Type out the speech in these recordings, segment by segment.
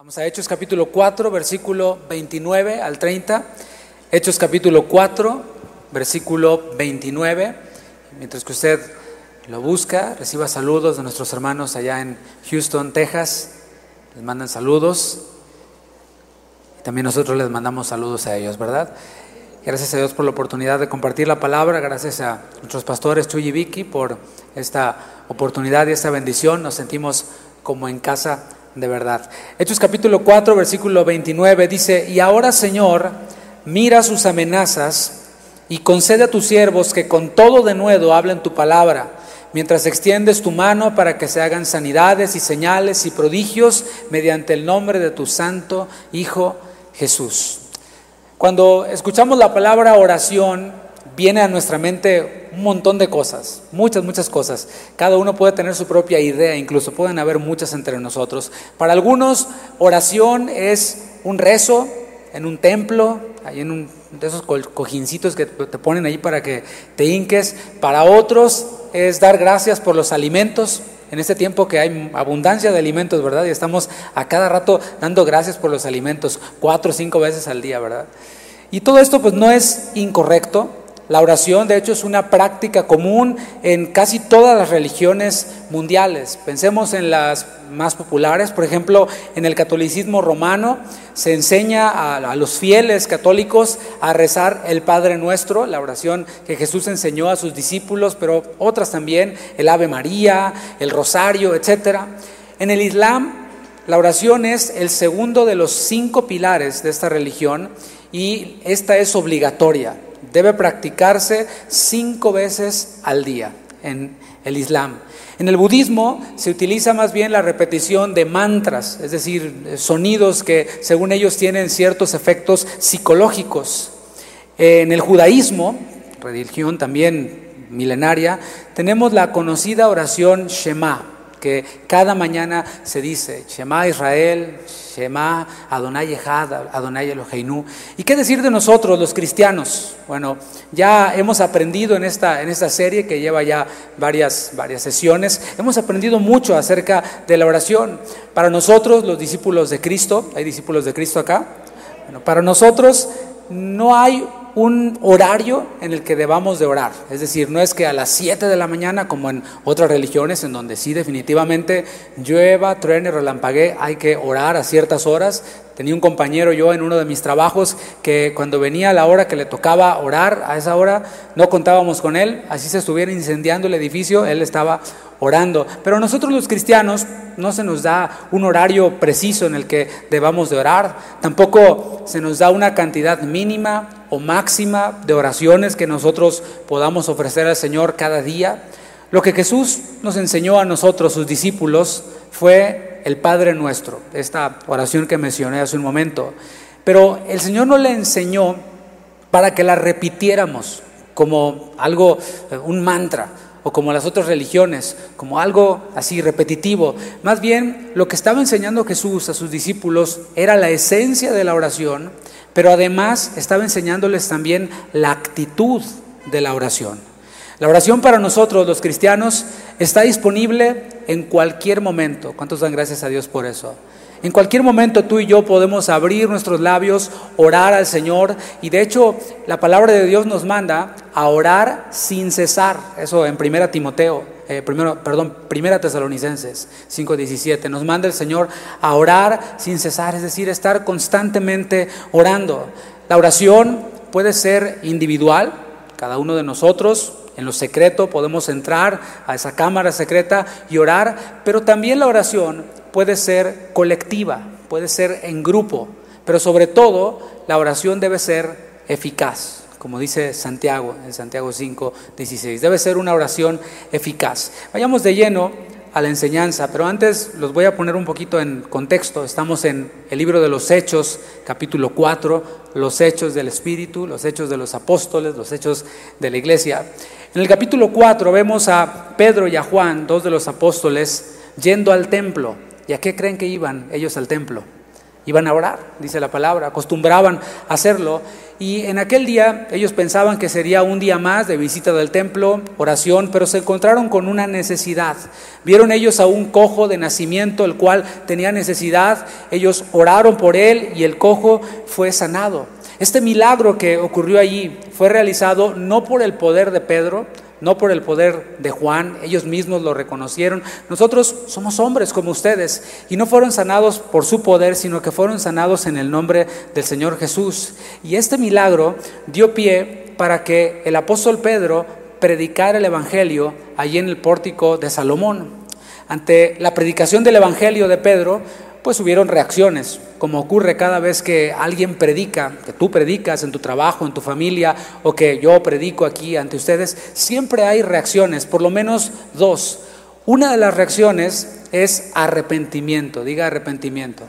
Vamos a Hechos capítulo 4, versículo 29 al 30. Hechos capítulo 4, versículo 29. Mientras que usted lo busca, reciba saludos de nuestros hermanos allá en Houston, Texas. Les mandan saludos. También nosotros les mandamos saludos a ellos, ¿verdad? Gracias a Dios por la oportunidad de compartir la palabra. Gracias a nuestros pastores Chuy y Vicky por esta oportunidad y esta bendición. Nos sentimos como en casa de verdad. Hechos capítulo 4, versículo 29 dice, y ahora Señor, mira sus amenazas y concede a tus siervos que con todo de nuevo hablen tu palabra, mientras extiendes tu mano para que se hagan sanidades y señales y prodigios mediante el nombre de tu santo Hijo Jesús. Cuando escuchamos la palabra oración, viene a nuestra mente un montón de cosas, muchas, muchas cosas. Cada uno puede tener su propia idea, incluso pueden haber muchas entre nosotros. Para algunos, oración es un rezo en un templo, ahí en un de esos cojincitos que te ponen ahí para que te hinques. Para otros es dar gracias por los alimentos. En este tiempo que hay abundancia de alimentos, ¿verdad? Y estamos a cada rato dando gracias por los alimentos, cuatro o cinco veces al día, ¿verdad? Y todo esto pues no es incorrecto, la oración, de hecho, es una práctica común en casi todas las religiones mundiales. Pensemos en las más populares, por ejemplo, en el catolicismo romano se enseña a, los fieles católicos a rezar el Padre Nuestro, la oración que Jesús enseñó a sus discípulos, pero otras también, el Ave María, el Rosario, etc. En el Islam, la oración es el segundo de los cinco pilares de esta religión y esta es obligatoria debe practicarse cinco veces al día en el Islam. En el budismo se utiliza más bien la repetición de mantras, es decir, sonidos que según ellos tienen ciertos efectos psicológicos. En el judaísmo, religión también milenaria, tenemos la conocida oración Shema, que cada mañana se dice, Shema Israel, Shema, Adonai Echad, Adonai Eloheinu. ¿Y qué decir de nosotros, los cristianos? Bueno, ya hemos aprendido en esta, en esta serie que lleva ya varias, varias sesiones, hemos aprendido mucho acerca de la oración. Para nosotros, los discípulos de Cristo, ¿hay discípulos de Cristo acá? Bueno, para nosotros no hay un horario en el que debamos de orar. Es decir, no es que a las 7 de la mañana, como en otras religiones, en donde sí definitivamente llueva, truene, relampaguee, hay que orar a ciertas horas. Tenía un compañero yo en uno de mis trabajos que cuando venía la hora que le tocaba orar, a esa hora no contábamos con él, así se estuviera incendiando el edificio, él estaba orando. Pero nosotros los cristianos no se nos da un horario preciso en el que debamos de orar, tampoco se nos da una cantidad mínima o máxima de oraciones que nosotros podamos ofrecer al Señor cada día. Lo que Jesús nos enseñó a nosotros, sus discípulos, fue el Padre nuestro, esta oración que mencioné hace un momento. Pero el Señor no le enseñó para que la repitiéramos como algo, eh, un mantra o como las otras religiones, como algo así repetitivo. Más bien, lo que estaba enseñando Jesús a sus discípulos era la esencia de la oración, pero además estaba enseñándoles también la actitud de la oración. La oración para nosotros, los cristianos, está disponible en cualquier momento. ¿Cuántos dan gracias a Dios por eso? En cualquier momento tú y yo podemos abrir nuestros labios, orar al Señor y de hecho la palabra de Dios nos manda a orar sin cesar. Eso en primera Timoteo, eh, primero, perdón, primera Tesalonicenses 5:17 nos manda el Señor a orar sin cesar, es decir, estar constantemente orando. La oración puede ser individual, cada uno de nosotros en lo secreto podemos entrar a esa cámara secreta y orar, pero también la oración puede ser colectiva, puede ser en grupo, pero sobre todo la oración debe ser eficaz, como dice Santiago en Santiago 5, 16. Debe ser una oración eficaz. Vayamos de lleno a la enseñanza, pero antes los voy a poner un poquito en contexto. Estamos en el libro de los Hechos, capítulo 4, los Hechos del Espíritu, los Hechos de los Apóstoles, los Hechos de la Iglesia. En el capítulo 4 vemos a Pedro y a Juan, dos de los apóstoles, yendo al templo ¿Y a qué creen que iban ellos al templo? Iban a orar, dice la palabra, acostumbraban a hacerlo. Y en aquel día ellos pensaban que sería un día más de visita del templo, oración, pero se encontraron con una necesidad. Vieron ellos a un cojo de nacimiento, el cual tenía necesidad. Ellos oraron por él y el cojo fue sanado. Este milagro que ocurrió allí fue realizado no por el poder de Pedro, no por el poder de Juan, ellos mismos lo reconocieron. Nosotros somos hombres como ustedes y no fueron sanados por su poder, sino que fueron sanados en el nombre del Señor Jesús. Y este milagro dio pie para que el apóstol Pedro predicara el Evangelio allí en el pórtico de Salomón. Ante la predicación del Evangelio de Pedro, pues hubieron reacciones, como ocurre cada vez que alguien predica, que tú predicas en tu trabajo, en tu familia, o que yo predico aquí ante ustedes, siempre hay reacciones, por lo menos dos. Una de las reacciones es arrepentimiento, diga arrepentimiento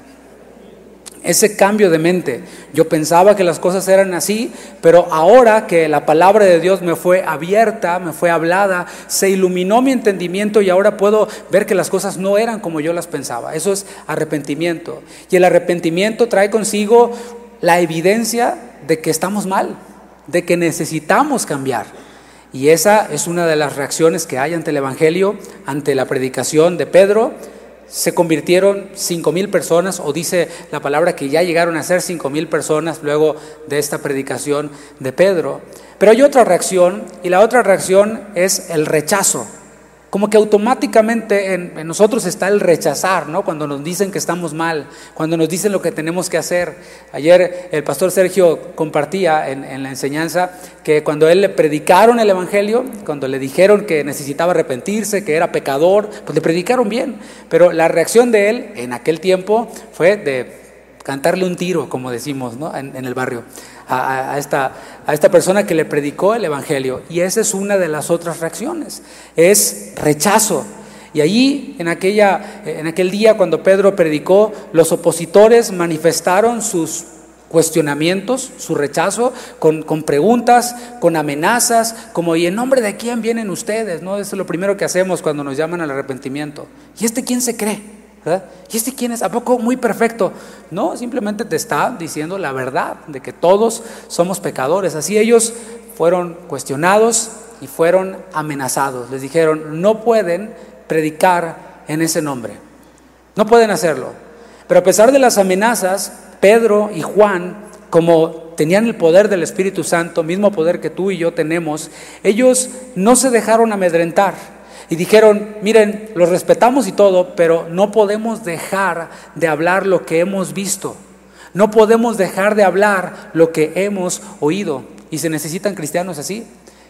ese cambio de mente. Yo pensaba que las cosas eran así, pero ahora que la palabra de Dios me fue abierta, me fue hablada, se iluminó mi entendimiento y ahora puedo ver que las cosas no eran como yo las pensaba. Eso es arrepentimiento. Y el arrepentimiento trae consigo la evidencia de que estamos mal, de que necesitamos cambiar. Y esa es una de las reacciones que hay ante el Evangelio, ante la predicación de Pedro se convirtieron cinco mil personas, o dice la palabra que ya llegaron a ser cinco mil personas luego de esta predicación de Pedro. Pero hay otra reacción, y la otra reacción es el rechazo. Como que automáticamente en, nosotros está el rechazar, ¿no? Cuando nos dicen que estamos mal, cuando nos dicen lo que tenemos que hacer. Ayer el pastor Sergio compartía en, la enseñanza que cuando él le predicaron el Evangelio, cuando le dijeron que necesitaba arrepentirse, que era pecador, pues le predicaron bien. Pero la reacción de él en aquel tiempo fue de cantarle un tiro, como decimos ¿no? en, el barrio, a, esta, a esta persona que le predicó el Evangelio. Y esa es una de las otras reacciones, es rechazo. Y allí, en, aquella, en aquel día, cuando Pedro predicó, los opositores manifestaron sus cuestionamientos, su rechazo, con, con, preguntas, con amenazas, como ¿y en nombre de quién vienen ustedes? ¿No? Eso es lo primero que hacemos cuando nos llaman al arrepentimiento. ¿Y este quién se cree? ¿Y este quién es? ¿A poco muy perfecto? No, simplemente te está diciendo la verdad de que todos somos pecadores. Así ellos fueron cuestionados y fueron amenazados. Les dijeron, no pueden predicar en ese nombre. No pueden hacerlo. Pero a pesar de las amenazas, Pedro y Juan, como tenían el poder del Espíritu Santo, mismo poder que tú y yo tenemos, ellos no se dejaron amedrentar y dijeron, miren, los respetamos y todo, pero no podemos dejar de hablar lo que hemos visto. No podemos dejar de hablar lo que hemos oído. Y se necesitan cristianos así,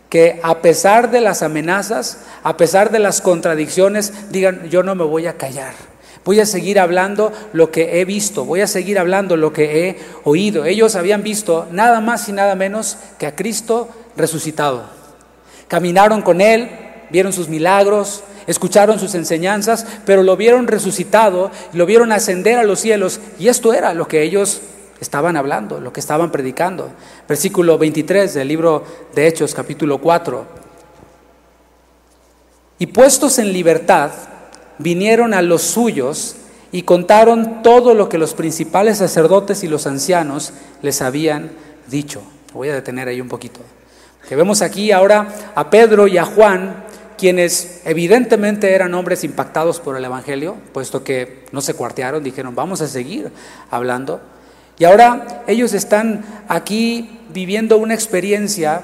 que a pesar de las amenazas, a pesar de las contradicciones, digan, yo no me voy a callar. Voy a seguir hablando lo que he visto, voy a seguir hablando lo que he oído. Ellos habían visto nada más y nada menos que a Cristo resucitado. Caminaron con Él, vieron sus milagros, escucharon sus enseñanzas, pero lo vieron resucitado, lo vieron ascender a los cielos, y esto era lo que ellos estaban hablando, lo que estaban predicando. Versículo 23 del libro de Hechos, capítulo 4. Y puestos en libertad, vinieron a los suyos y contaron todo lo que los principales sacerdotes y los ancianos les habían dicho. Voy a detener ahí un poquito. Que vemos aquí ahora a Pedro y a Juan quienes evidentemente eran hombres impactados por el Evangelio, puesto que no se cuartearon, dijeron, vamos a seguir hablando. Y ahora ellos están aquí viviendo una experiencia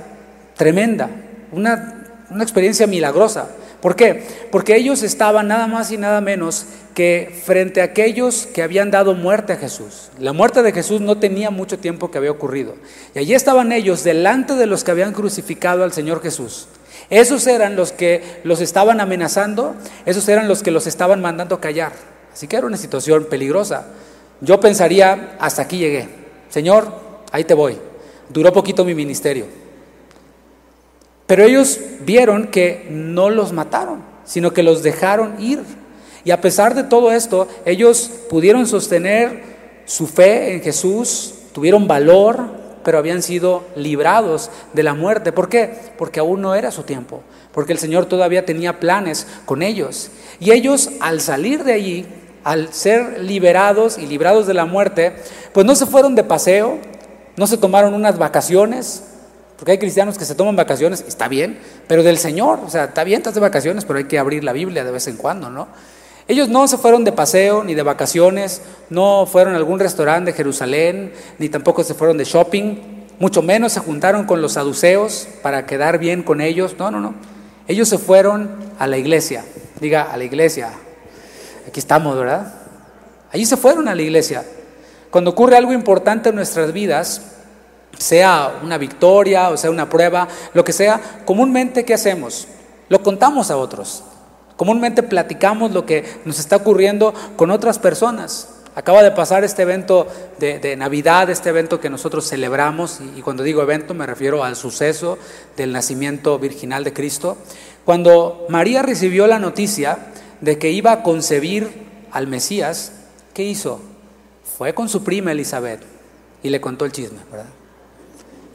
tremenda, una, una experiencia milagrosa. ¿Por qué? Porque ellos estaban nada más y nada menos que frente a aquellos que habían dado muerte a Jesús. La muerte de Jesús no tenía mucho tiempo que había ocurrido. Y allí estaban ellos delante de los que habían crucificado al Señor Jesús. Esos eran los que los estaban amenazando, esos eran los que los estaban mandando callar. Así que era una situación peligrosa. Yo pensaría, hasta aquí llegué. Señor, ahí te voy. Duró poquito mi ministerio. Pero ellos vieron que no los mataron, sino que los dejaron ir. Y a pesar de todo esto, ellos pudieron sostener su fe en Jesús, tuvieron valor, pero habían sido librados de la muerte. ¿Por qué? Porque aún no era su tiempo, porque el Señor todavía tenía planes con ellos. Y ellos al salir de allí, al ser liberados y librados de la muerte, pues no se fueron de paseo, no se tomaron unas vacaciones, porque hay cristianos que se toman vacaciones, está bien, pero del Señor, o sea, está bien, estás de vacaciones, pero hay que abrir la Biblia de vez en cuando, ¿no? Ellos no se fueron de paseo ni de vacaciones, no fueron a algún restaurante de Jerusalén, ni tampoco se fueron de shopping, mucho menos se juntaron con los saduceos para quedar bien con ellos, no, no, no. Ellos se fueron a la iglesia, diga, a la iglesia. Aquí estamos, ¿verdad? Allí se fueron a la iglesia. Cuando ocurre algo importante en nuestras vidas, sea una victoria o sea una prueba, lo que sea, comúnmente ¿qué hacemos? Lo contamos a otros. Comúnmente platicamos lo que nos está ocurriendo con otras personas. Acaba de pasar este evento de, Navidad, este evento que nosotros celebramos, y, y cuando digo evento me refiero al suceso del nacimiento virginal de Cristo. Cuando María recibió la noticia de que iba a concebir al Mesías, ¿qué hizo? Fue con su prima Elizabeth y le contó el chisme, ¿verdad?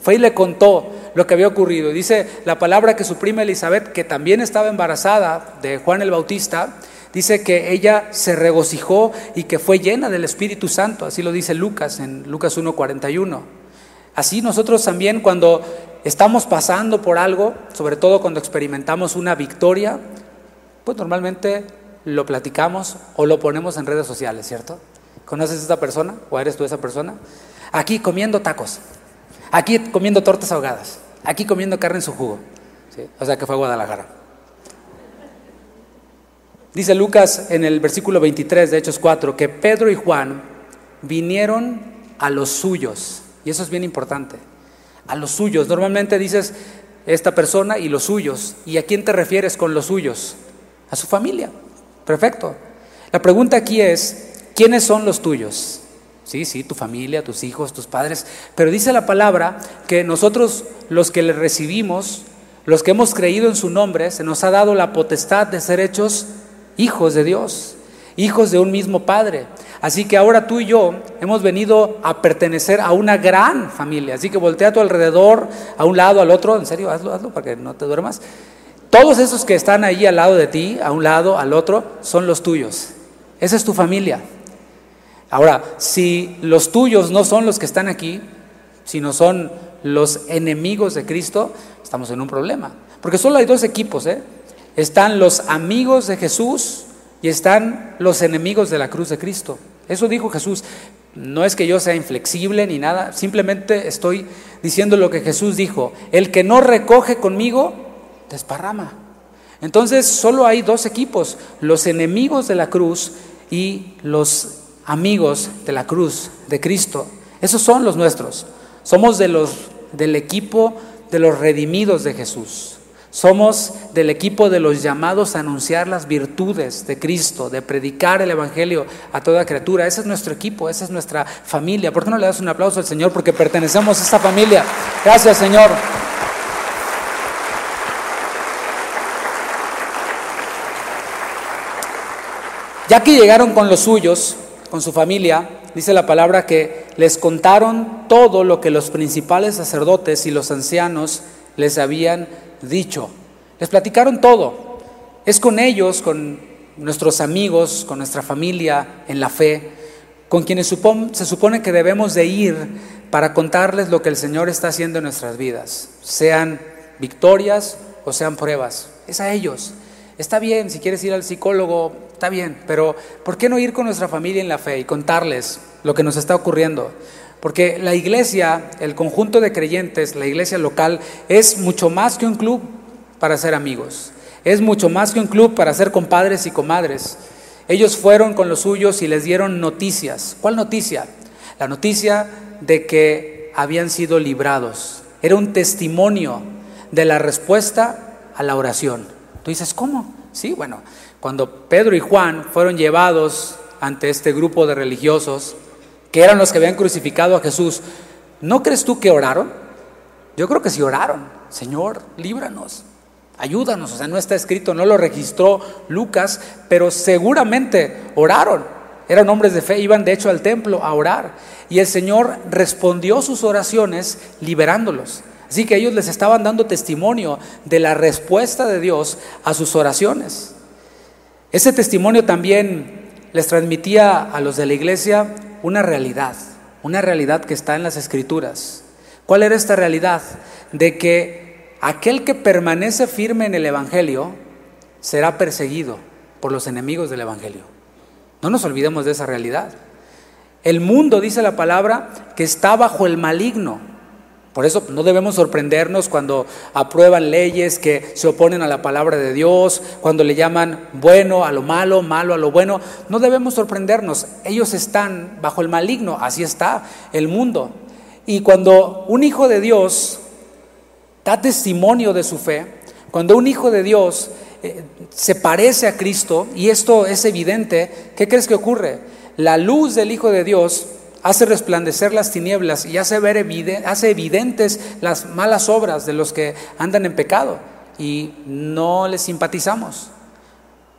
Fue y le contó lo que había ocurrido. Dice la palabra que su prima Elizabeth, que también estaba embarazada de Juan el Bautista, dice que ella se regocijó y que fue llena del Espíritu Santo. Así lo dice Lucas en Lucas 1.41. Así nosotros también cuando estamos pasando por algo, sobre todo cuando experimentamos una victoria, pues normalmente lo platicamos o lo ponemos en redes sociales, ¿cierto? ¿Conoces a esa persona o eres tú esa persona? Aquí comiendo tacos. Aquí comiendo tortas ahogadas, aquí comiendo carne en su jugo. O sea que fue a Guadalajara. Dice Lucas en el versículo 23 de Hechos 4 que Pedro y Juan vinieron a los suyos. Y eso es bien importante. A los suyos. Normalmente dices esta persona y los suyos. ¿Y a quién te refieres con los suyos? A su familia. Perfecto. La pregunta aquí es, ¿quiénes son los tuyos? Sí, sí, tu familia, tus hijos, tus padres. Pero dice la palabra que nosotros los que le recibimos, los que hemos creído en su nombre, se nos ha dado la potestad de ser hechos hijos de Dios, hijos de un mismo Padre. Así que ahora tú y yo hemos venido a pertenecer a una gran familia. Así que voltea a tu alrededor, a un lado, al otro. En serio, hazlo, hazlo para que no te duermas. Todos esos que están ahí al lado de ti, a un lado, al otro, son los tuyos. Esa es tu familia. Ahora, si los tuyos no son los que están aquí, sino son los enemigos de Cristo, estamos en un problema. Porque solo hay dos equipos, ¿eh? Están los amigos de Jesús y están los enemigos de la cruz de Cristo. Eso dijo Jesús. No es que yo sea inflexible ni nada, simplemente estoy diciendo lo que Jesús dijo. El que no recoge conmigo, desparrama. Entonces solo hay dos equipos, los enemigos de la cruz y los amigos de la cruz de Cristo. Esos son los nuestros. Somos de los del equipo de los redimidos de Jesús. Somos del equipo de los llamados a anunciar las virtudes de Cristo, de predicar el Evangelio a toda criatura. Ese es nuestro equipo, esa es nuestra familia. ¿Por qué no le das un aplauso al Señor? Porque pertenecemos a esta familia. Gracias, Señor. Ya que llegaron con los suyos, con su familia, dice la palabra que les contaron todo lo que los principales sacerdotes y los ancianos les habían dicho. Les platicaron todo. Es con ellos, con nuestros amigos, con nuestra familia en la fe, con quienes se supone que debemos de ir para contarles lo que el Señor está haciendo en nuestras vidas, sean victorias o sean pruebas. Es a ellos. Está bien, si quieres ir al psicólogo, está bien, pero ¿por qué no ir con nuestra familia en la fe y contarles lo que nos está ocurriendo? Porque la iglesia, el conjunto de creyentes, la iglesia local, es mucho más que un club para ser amigos. Es mucho más que un club para ser compadres y comadres. Ellos fueron con los suyos y les dieron noticias. ¿Cuál noticia? La noticia de que habían sido librados. Era un testimonio de la respuesta a la oración. Tú dices, ¿cómo? Sí, bueno, cuando Pedro y Juan fueron llevados ante este grupo de religiosos, que eran los que habían crucificado a Jesús, ¿no crees tú que oraron? Yo creo que sí oraron. Señor, líbranos, ayúdanos. O sea, no está escrito, no lo registró Lucas, pero seguramente oraron. Eran hombres de fe, iban de hecho al templo a orar. Y el Señor respondió sus oraciones liberándolos. Así que ellos les estaban dando testimonio de la respuesta de Dios a sus oraciones. Ese testimonio también les transmitía a los de la iglesia una realidad, una realidad que está en las escrituras. ¿Cuál era esta realidad? De que aquel que permanece firme en el Evangelio será perseguido por los enemigos del Evangelio. No nos olvidemos de esa realidad. El mundo, dice la palabra, que está bajo el maligno. Por eso no debemos sorprendernos cuando aprueban leyes que se oponen a la palabra de Dios, cuando le llaman bueno a lo malo, malo a lo bueno. No debemos sorprendernos. Ellos están bajo el maligno. Así está el mundo. Y cuando un hijo de Dios da testimonio de su fe, cuando un hijo de Dios eh, se parece a Cristo, y esto es evidente, ¿qué crees que ocurre? La luz del Hijo de Dios hace resplandecer las tinieblas y hace, ver hace evidentes las malas obras de los que andan en pecado y no les simpatizamos.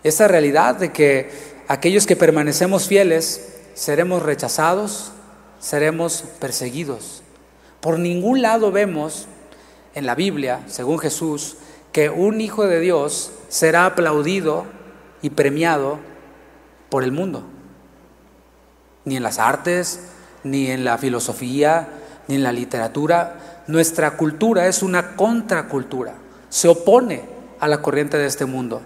Esta realidad de que aquellos que permanecemos fieles seremos rechazados, seremos perseguidos. Por ningún lado vemos en la Biblia, según Jesús, que un hijo de Dios será aplaudido y premiado por el mundo. Ni en las artes, ni en la filosofía, ni en la literatura. Nuestra cultura es una contracultura, se opone a la corriente de este mundo.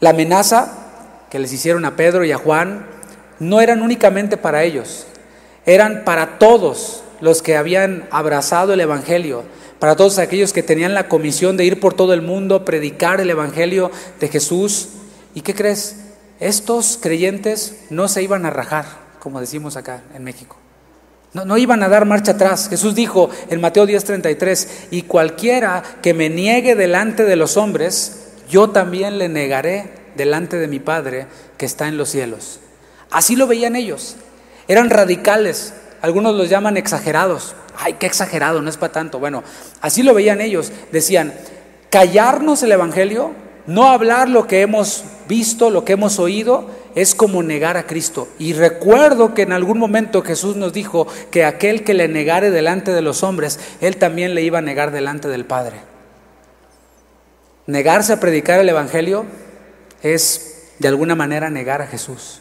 La amenaza que les hicieron a Pedro y a Juan no eran únicamente para ellos, eran para todos los que habían abrazado el Evangelio, para todos aquellos que tenían la comisión de ir por todo el mundo, predicar el Evangelio de Jesús. ¿Y qué crees? Estos creyentes no se iban a rajar, como decimos acá en México. No, iban a dar marcha atrás. Jesús dijo en Mateo 10:33, y cualquiera que me niegue delante de los hombres, yo también le negaré delante de mi Padre que está en los cielos. Así lo veían ellos. Eran radicales, algunos los llaman exagerados. Ay, qué exagerado, no es para tanto. Bueno, así lo veían ellos. Decían, callarnos el Evangelio, no hablar lo que hemos visto, lo que hemos oído, es como negar a Cristo. Y recuerdo que en algún momento Jesús nos dijo que aquel que le negare delante de los hombres, él también le iba a negar delante del Padre. Negarse a predicar el Evangelio es de alguna manera negar a Jesús.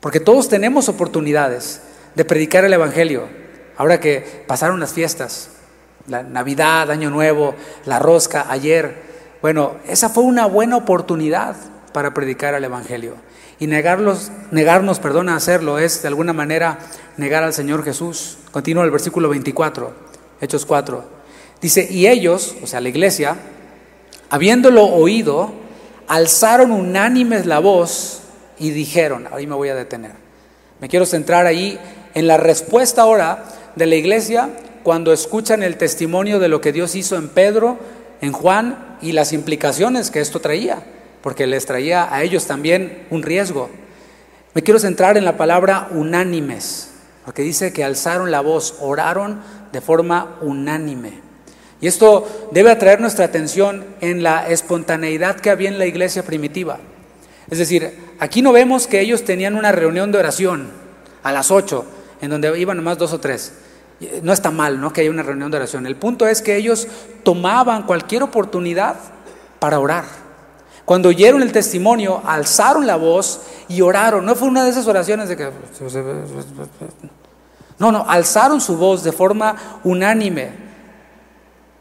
Porque todos tenemos oportunidades de predicar el Evangelio. Ahora que pasaron las fiestas, la Navidad, Año Nuevo, la rosca, ayer, bueno, esa fue una buena oportunidad para predicar el Evangelio. Y negarlos, negarnos, perdón, a hacerlo es de alguna manera negar al Señor Jesús. Continúa el versículo 24, Hechos 4. Dice, y ellos, o sea, la iglesia, habiéndolo oído, alzaron unánimes la voz y dijeron, ahí me voy a detener. Me quiero centrar ahí en la respuesta ahora de la iglesia cuando escuchan el testimonio de lo que Dios hizo en Pedro, en Juan y las implicaciones que esto traía, porque les traía a ellos también un riesgo. Me quiero centrar en la palabra unánimes, porque dice que alzaron la voz, oraron de forma unánime. Y esto debe atraer nuestra atención en la espontaneidad que había en la iglesia primitiva. Es decir, aquí no vemos que ellos tenían una reunión de oración a las 8, en donde iban nomás dos o tres. No está mal, ¿no? Que haya una reunión de oración. El punto es que ellos tomaban cualquier oportunidad para orar. Cuando oyeron el testimonio, alzaron la voz y oraron. No fue una de esas oraciones de que... No, no, alzaron su voz de forma unánime.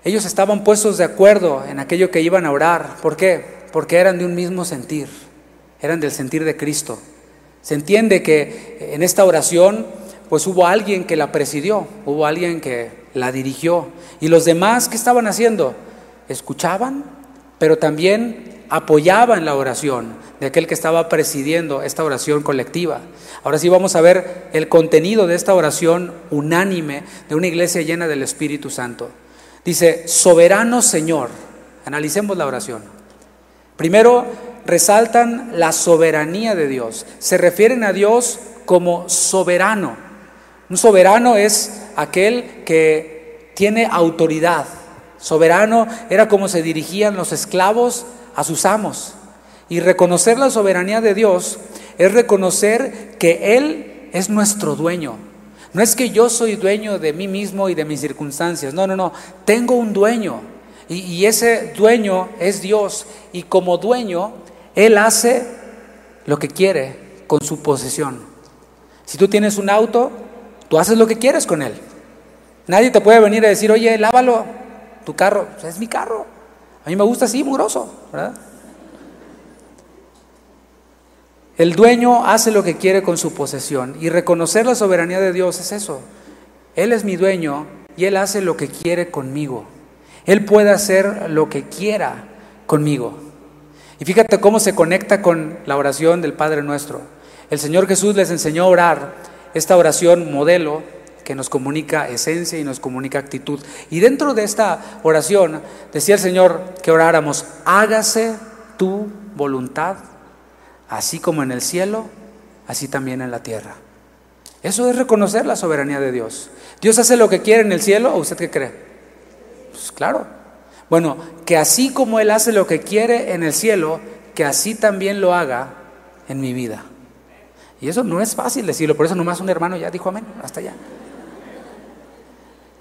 Ellos estaban puestos de acuerdo en aquello que iban a orar. ¿Por qué? Porque eran de un mismo sentir eran del sentir de Cristo. Se entiende que en esta oración pues hubo alguien que la presidió, hubo alguien que la dirigió. Y los demás, ¿qué estaban haciendo? Escuchaban, pero también apoyaban la oración de aquel que estaba presidiendo esta oración colectiva. Ahora sí vamos a ver el contenido de esta oración unánime de una iglesia llena del Espíritu Santo. Dice, soberano Señor, analicemos la oración. Primero, resaltan la soberanía de Dios. Se refieren a Dios como soberano. Un soberano es aquel que tiene autoridad. Soberano era como se dirigían los esclavos a sus amos. Y reconocer la soberanía de Dios es reconocer que Él es nuestro dueño. No es que yo soy dueño de mí mismo y de mis circunstancias. No, no, no. Tengo un dueño. Y, y ese dueño es Dios. Y como dueño, él hace lo que quiere con su posesión. Si tú tienes un auto, tú haces lo que quieres con él. Nadie te puede venir a decir, oye, lávalo, tu carro. es mi carro. A mí me gusta así, mugroso, ¿verdad? El dueño hace lo que quiere con su posesión y reconocer la soberanía de Dios es eso. Él es mi dueño y Él hace lo que quiere conmigo. Él puede hacer lo que quiera conmigo. Y fíjate cómo se conecta con la oración del Padre nuestro. El Señor Jesús les enseñó a orar esta oración modelo que nos comunica esencia y nos comunica actitud. Y dentro de esta oración decía el Señor que oráramos, hágase tu voluntad, así como en el cielo, así también en la tierra. Eso es reconocer la soberanía de Dios. Dios hace lo que quiere en el cielo, ¿o usted qué cree? Pues claro. Bueno, que así como Él hace lo que quiere en el cielo, que así también lo haga en mi vida. Y eso no es fácil decirlo, por eso nomás un hermano ya dijo amén, hasta allá.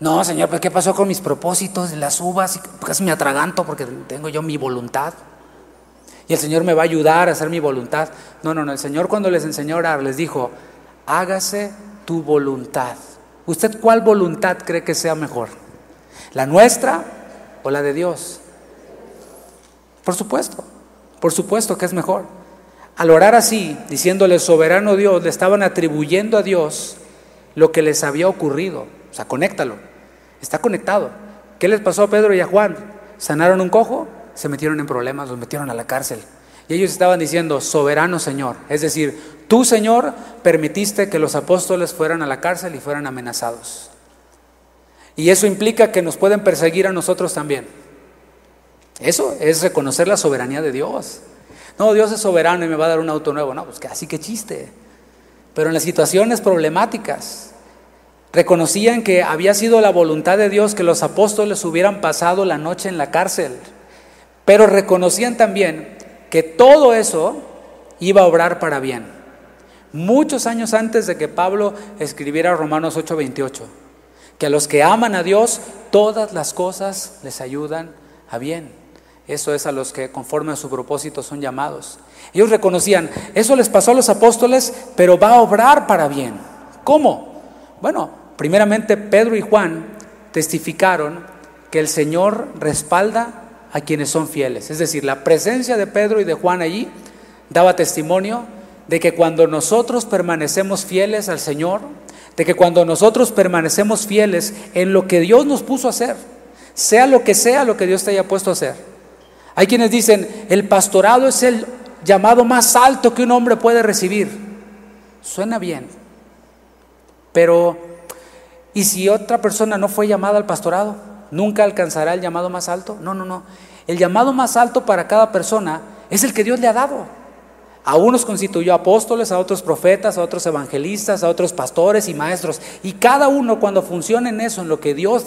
No, Señor, pues ¿qué pasó con mis propósitos, las uvas? Casi me atraganto porque tengo yo mi voluntad. Y el Señor me va a ayudar a hacer mi voluntad. No, no, no. El Señor cuando les enseñó a orar les dijo, hágase tu voluntad. ¿Usted cuál voluntad cree que sea mejor? ¿La nuestra o la de Dios? Por supuesto, por supuesto que es mejor. Al orar así, diciéndole soberano Dios, le estaban atribuyendo a Dios lo que les había ocurrido. Conéctalo. Está conectado. ¿Qué les pasó a Pedro y a Juan? ¿Sanaron un cojo? Se metieron en problemas, los metieron a la cárcel. Y ellos estaban diciendo, soberano Señor. Es decir, tú Señor permitiste que los apóstoles fueran a la cárcel y fueran amenazados. Y eso implica que nos pueden perseguir a nosotros también. Eso es reconocer la soberanía de Dios. No, Dios es soberano y me va a dar un auto nuevo. No, pues así que chiste. Pero en las situaciones problemáticas, reconocían que había sido la voluntad de Dios que los apóstoles hubieran pasado la noche en la cárcel. Pero reconocían también que todo eso iba a obrar para bien. Muchos años antes de que Pablo escribiera Romanos 8:28, que a los que aman a Dios, todas las cosas les ayudan a bien. Eso es a los que conforme a su propósito son llamados. Ellos reconocían, eso les pasó a los apóstoles, pero va a obrar para bien. ¿Cómo? Bueno, primeramente Pedro y Juan testificaron que el Señor respalda a quienes son fieles. Es decir, la presencia de Pedro y de Juan allí daba testimonio de que cuando nosotros permanecemos fieles al Señor, de que cuando nosotros permanecemos fieles en lo que Dios nos puso a hacer, sea lo que sea lo que Dios te haya puesto a hacer. Hay quienes dicen, el pastorado es el llamado más alto que un hombre puede recibir. Suena bien, pero ¿y si otra persona no fue llamada al pastorado? nunca alcanzará el llamado más alto. No, no, no. El llamado más alto para cada persona es el que Dios le ha dado. A unos constituyó apóstoles, a otros profetas, a otros evangelistas, a otros pastores y maestros. Y cada uno cuando funciona en eso, en lo que Dios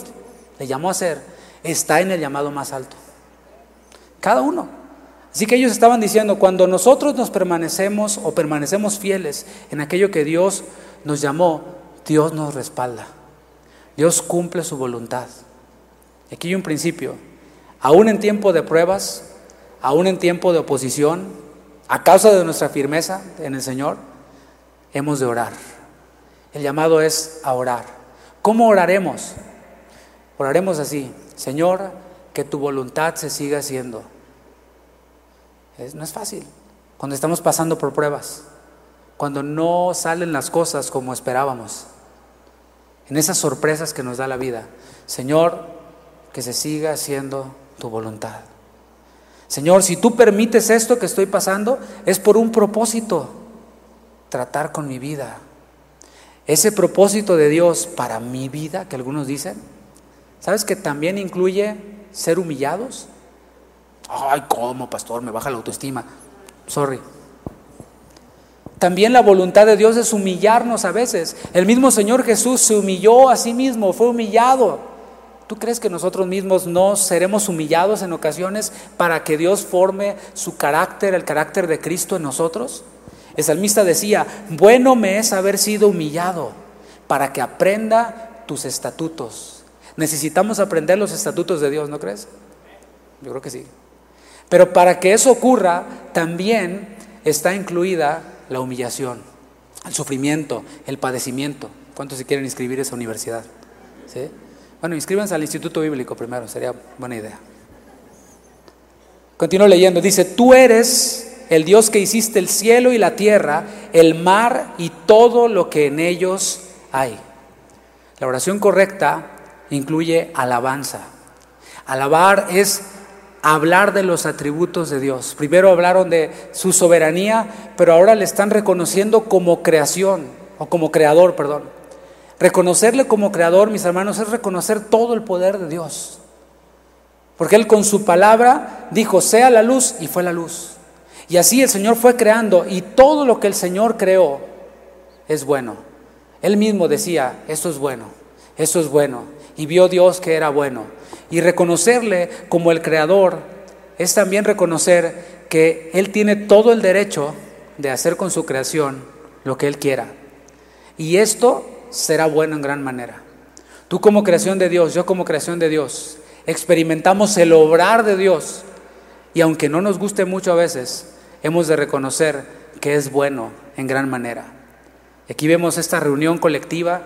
le llamó a hacer, está en el llamado más alto. Cada uno. Así que ellos estaban diciendo, cuando nosotros nos permanecemos o permanecemos fieles en aquello que Dios nos llamó, Dios nos respalda. Dios cumple su voluntad. Aquí hay un principio. Aún en tiempo de pruebas, aún en tiempo de oposición, a causa de nuestra firmeza en el Señor, hemos de orar. El llamado es a orar. ¿Cómo oraremos? Oraremos así, Señor, que tu voluntad se siga haciendo. no es fácil. Cuando estamos pasando por pruebas, cuando no salen las cosas como esperábamos, en esas sorpresas que nos da la vida. Señor, que se siga haciendo tu voluntad. Señor, si tú permites esto que estoy pasando, es por un propósito, tratar con mi vida. Ese propósito de Dios para mi vida, que algunos dicen, ¿sabes que también incluye ser humillados? Ay, ¿cómo, pastor? Me baja la autoestima. Sorry. También la voluntad de Dios es humillarnos a veces. El mismo Señor Jesús se humilló a sí mismo, fue humillado. ¿Tú crees que nosotros mismos no seremos humillados en ocasiones para que Dios forme su carácter, el carácter de Cristo en nosotros? El salmista decía, bueno me es haber sido humillado para que aprenda tus estatutos. Necesitamos aprender los estatutos de Dios, ¿no crees? Yo creo que sí. Pero para que eso ocurra, también está incluida la humillación, el sufrimiento, el padecimiento. ¿Cuántos se quieren inscribir a esa universidad? ¿Sí? Bueno, inscríbanse al Instituto Bíblico primero, sería buena idea. Continúo leyendo, dice, tú eres el Dios que hiciste el cielo y la tierra, el mar y todo lo que en ellos hay. La oración correcta incluye alabanza. Alabar es hablar de los atributos de Dios. Primero hablaron de su soberanía, pero ahora le están reconociendo como creación, o como creador, perdón. Reconocerle como creador, mis hermanos, es reconocer todo el poder de Dios. Porque Él con su palabra dijo, sea la luz, y fue la luz. Y así el Señor fue creando, y todo lo que el Señor creó es bueno. Él mismo decía, esto es bueno, esto es bueno. Y vio Dios que era bueno. Y reconocerle como el creador es también reconocer que Él tiene todo el derecho de hacer con su creación lo que Él quiera. Y esto será bueno en gran manera. Tú como creación de Dios, yo como creación de Dios, experimentamos el obrar de Dios. Y aunque no nos guste mucho a veces, hemos de reconocer que es bueno en gran manera. Aquí vemos esta reunión colectiva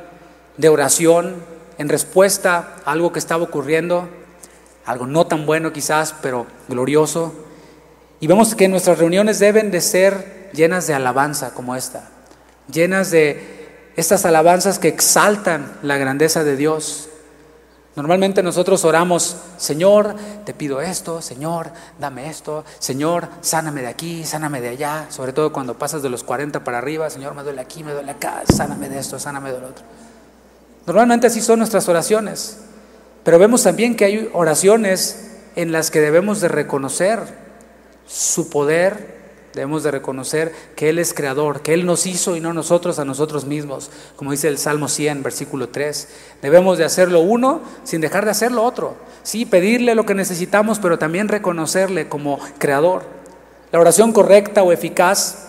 de oración, en respuesta a algo que estaba ocurriendo, algo no tan bueno quizás, pero glorioso. Y vemos que nuestras reuniones deben de ser llenas de alabanza como esta, llenas de estas alabanzas que exaltan la grandeza de Dios. Normalmente nosotros oramos, Señor, te pido esto, Señor, dame esto, Señor, sáname de aquí, sáname de allá, sobre todo cuando pasas de los 40 para arriba, Señor, me duele aquí, me duele acá, sáname de esto, sáname del otro. Normalmente así son nuestras oraciones, pero vemos también que hay oraciones en las que debemos de reconocer su poder, debemos de reconocer que Él es creador, que Él nos hizo y no nosotros a nosotros mismos, como dice el Salmo 100, versículo 3. Debemos de hacerlo uno sin dejar de hacerlo otro. Sí, pedirle lo que necesitamos, pero también reconocerle como creador. La oración correcta o eficaz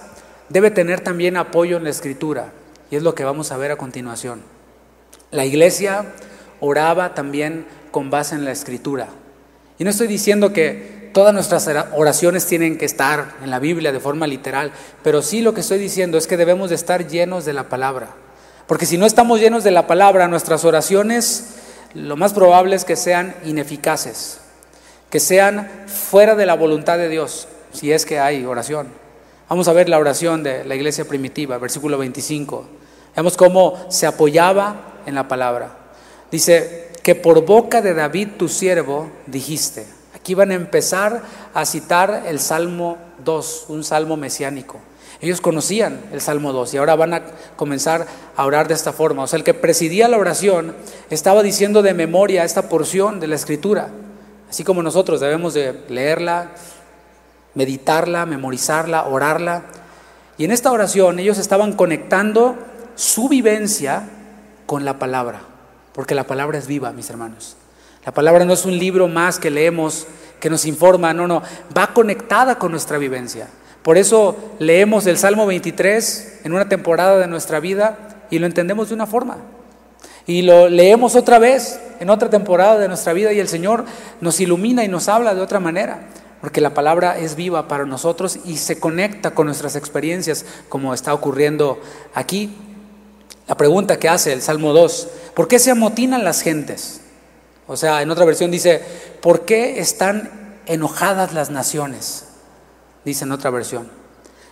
debe tener también apoyo en la escritura, y es lo que vamos a ver a continuación. La iglesia oraba también con base en la escritura. Y no estoy diciendo que todas nuestras oraciones tienen que estar en la Biblia de forma literal, pero sí lo que estoy diciendo es que debemos de estar llenos de la palabra. Porque si no estamos llenos de la palabra, nuestras oraciones lo más probable es que sean ineficaces, que sean fuera de la voluntad de Dios, si es que hay oración. Vamos a ver la oración de la iglesia primitiva, versículo 25. Vemos cómo se apoyaba en la palabra. Dice, que por boca de David tu siervo dijiste. Aquí van a empezar a citar el Salmo 2, un salmo mesiánico. Ellos conocían el Salmo 2 y ahora van a comenzar a orar de esta forma. O sea, el que presidía la oración estaba diciendo de memoria esta porción de la escritura. Así como nosotros debemos de leerla, meditarla, memorizarla, orarla. Y en esta oración ellos estaban conectando su vivencia con la palabra, porque la palabra es viva, mis hermanos. La palabra no es un libro más que leemos, que nos informa, no, no, va conectada con nuestra vivencia. Por eso leemos el Salmo 23 en una temporada de nuestra vida y lo entendemos de una forma. Y lo leemos otra vez en otra temporada de nuestra vida y el Señor nos ilumina y nos habla de otra manera, porque la palabra es viva para nosotros y se conecta con nuestras experiencias, como está ocurriendo aquí. La pregunta que hace el Salmo 2, ¿por qué se amotinan las gentes? O sea, en otra versión dice, ¿por qué están enojadas las naciones? Dice en otra versión.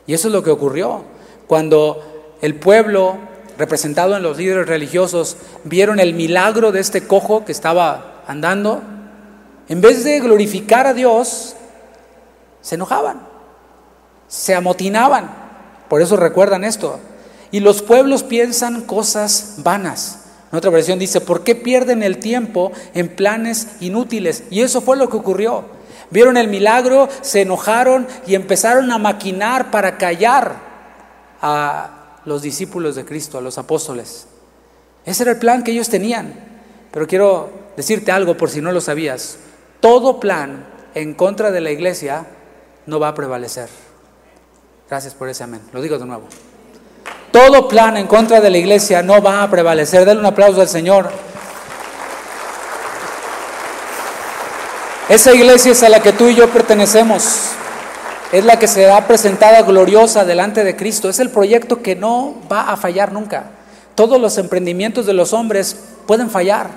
Y eso es lo que ocurrió cuando el pueblo, representado en los líderes religiosos, vieron el milagro de este cojo que estaba andando. En vez de glorificar a Dios, se enojaban, se amotinaban. Por eso recuerdan esto. Y los pueblos piensan cosas vanas. En otra versión dice, ¿por qué pierden el tiempo en planes inútiles? Y eso fue lo que ocurrió. Vieron el milagro, se enojaron y empezaron a maquinar para callar a los discípulos de Cristo, a los apóstoles. Ese era el plan que ellos tenían. Pero quiero decirte algo por si no lo sabías. Todo plan en contra de la iglesia no va a prevalecer. Gracias por ese amén. Lo digo de nuevo. Todo plan en contra de la iglesia no va a prevalecer. Denle un aplauso al Señor. Esa iglesia es a la que tú y yo pertenecemos. es la que será presentada gloriosa delante de Cristo. Es el proyecto que no va a fallar nunca. Todos los emprendimientos de los hombres pueden fallar,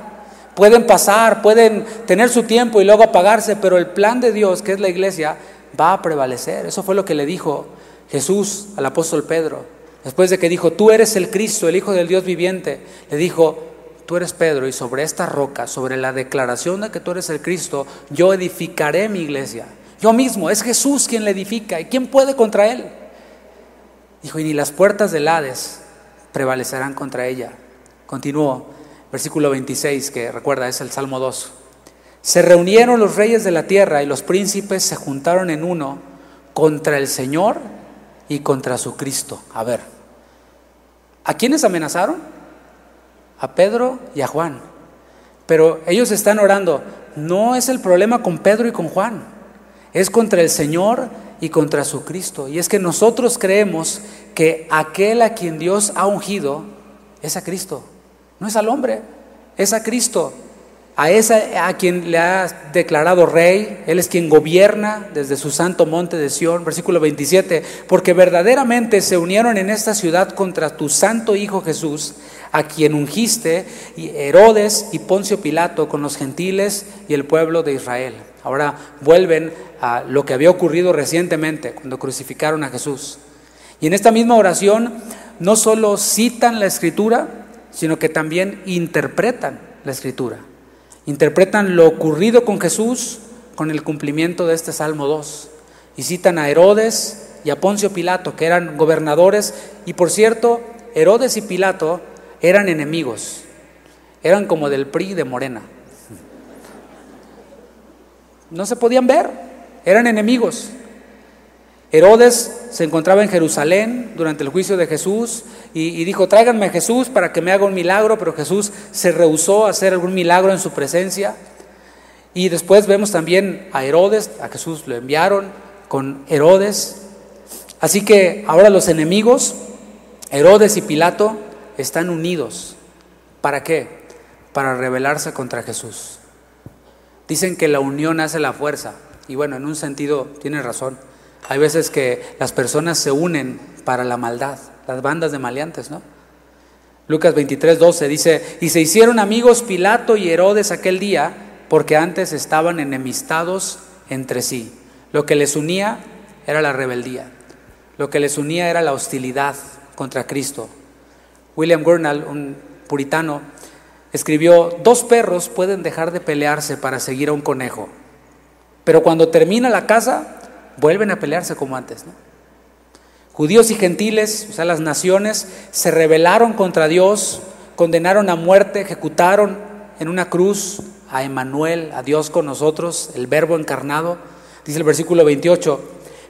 pueden pasar, pueden tener su tiempo y luego apagarse, pero el plan de Dios, que es la iglesia, va a prevalecer. Eso fue lo que le dijo Jesús al apóstol Pedro. Después de que dijo, tú eres el Cristo, el Hijo del Dios viviente, le dijo, tú eres Pedro y sobre esta roca, sobre la declaración de que tú eres el Cristo, yo edificaré mi iglesia yo mismo, es Jesús quien le edifica. ¿Y quién puede contra él? Dijo, y ni las puertas del Hades prevalecerán contra ella. Continuó, versículo 26, que recuerda, es el Salmo 2. Se reunieron los reyes de la tierra y los príncipes se juntaron en uno contra el Señor y contra su Cristo. A ver, ¿a quiénes amenazaron? A Pedro y a Juan. Pero ellos están orando. No es el problema con Pedro y con Juan es contra el Señor y contra su Cristo. Y es que nosotros creemos que aquel a quien Dios ha ungido es a Cristo, no es al hombre, es a Cristo. A esa a quien le ha declarado rey, él es quien gobierna desde su santo monte de Sión, versículo 27, porque verdaderamente se unieron en esta ciudad contra tu santo hijo Jesús, a quien ungiste y Herodes y Poncio Pilato con los gentiles y el pueblo de Israel. Ahora vuelven a lo que había ocurrido recientemente cuando crucificaron a Jesús. Y en esta misma oración no solo citan la escritura, sino que también interpretan la escritura. Interpretan lo ocurrido con Jesús con el cumplimiento de este Salmo 2. Y citan a Herodes y a Poncio Pilato, que eran gobernadores. Y por cierto, Herodes y Pilato eran enemigos. Eran como del PRI de Morena. No se podían ver, eran enemigos. Herodes se encontraba en Jerusalén durante el juicio de Jesús y, dijo, tráiganme a Jesús para que me haga un milagro, pero Jesús se rehusó a hacer algún milagro en su presencia. Y después vemos también a Herodes, a Jesús lo enviaron con Herodes. Así que ahora los enemigos, Herodes y Pilato, están unidos. ¿Para qué? Para rebelarse contra Jesús. Dicen que la unión hace la fuerza. Y bueno, en un sentido tiene razón. Hay veces que las personas se unen para la maldad, las bandas de maleantes, ¿no? Lucas 23, 12 dice, y se hicieron amigos Pilato y Herodes aquel día, porque antes estaban enemistados entre sí. Lo que les unía era la rebeldía, lo que les unía era la hostilidad contra Cristo. William Gurnall, un puritano, escribió, dos perros pueden dejar de pelearse para seguir a un conejo, pero cuando termina la casa, vuelven a pelearse como antes. Judíos y gentiles, o sea, las naciones, se rebelaron contra Dios, condenaron a muerte, ejecutaron en una cruz a Emanuel, a Dios con nosotros, el verbo encarnado, dice el versículo 28,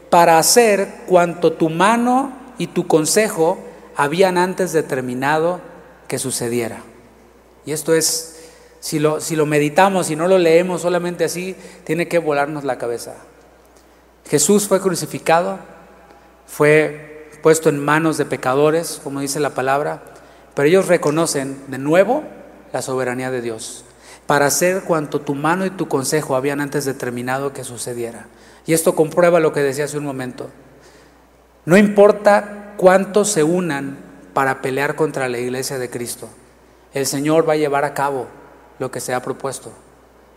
para hacer cuanto tu mano y tu consejo habían antes determinado que sucediera. Y esto es, si lo, si lo meditamos y no lo leemos solamente así, tiene que volarnos la cabeza. Jesús fue crucificado, fue puesto en manos de pecadores, como dice la palabra, pero ellos reconocen de nuevo la soberanía de Dios para hacer cuanto tu mano y tu consejo habían antes determinado que sucediera. Y esto comprueba lo que decía hace un momento. No importa cuántos se unan para pelear contra la iglesia de Cristo el Señor va a llevar a cabo lo que se ha propuesto.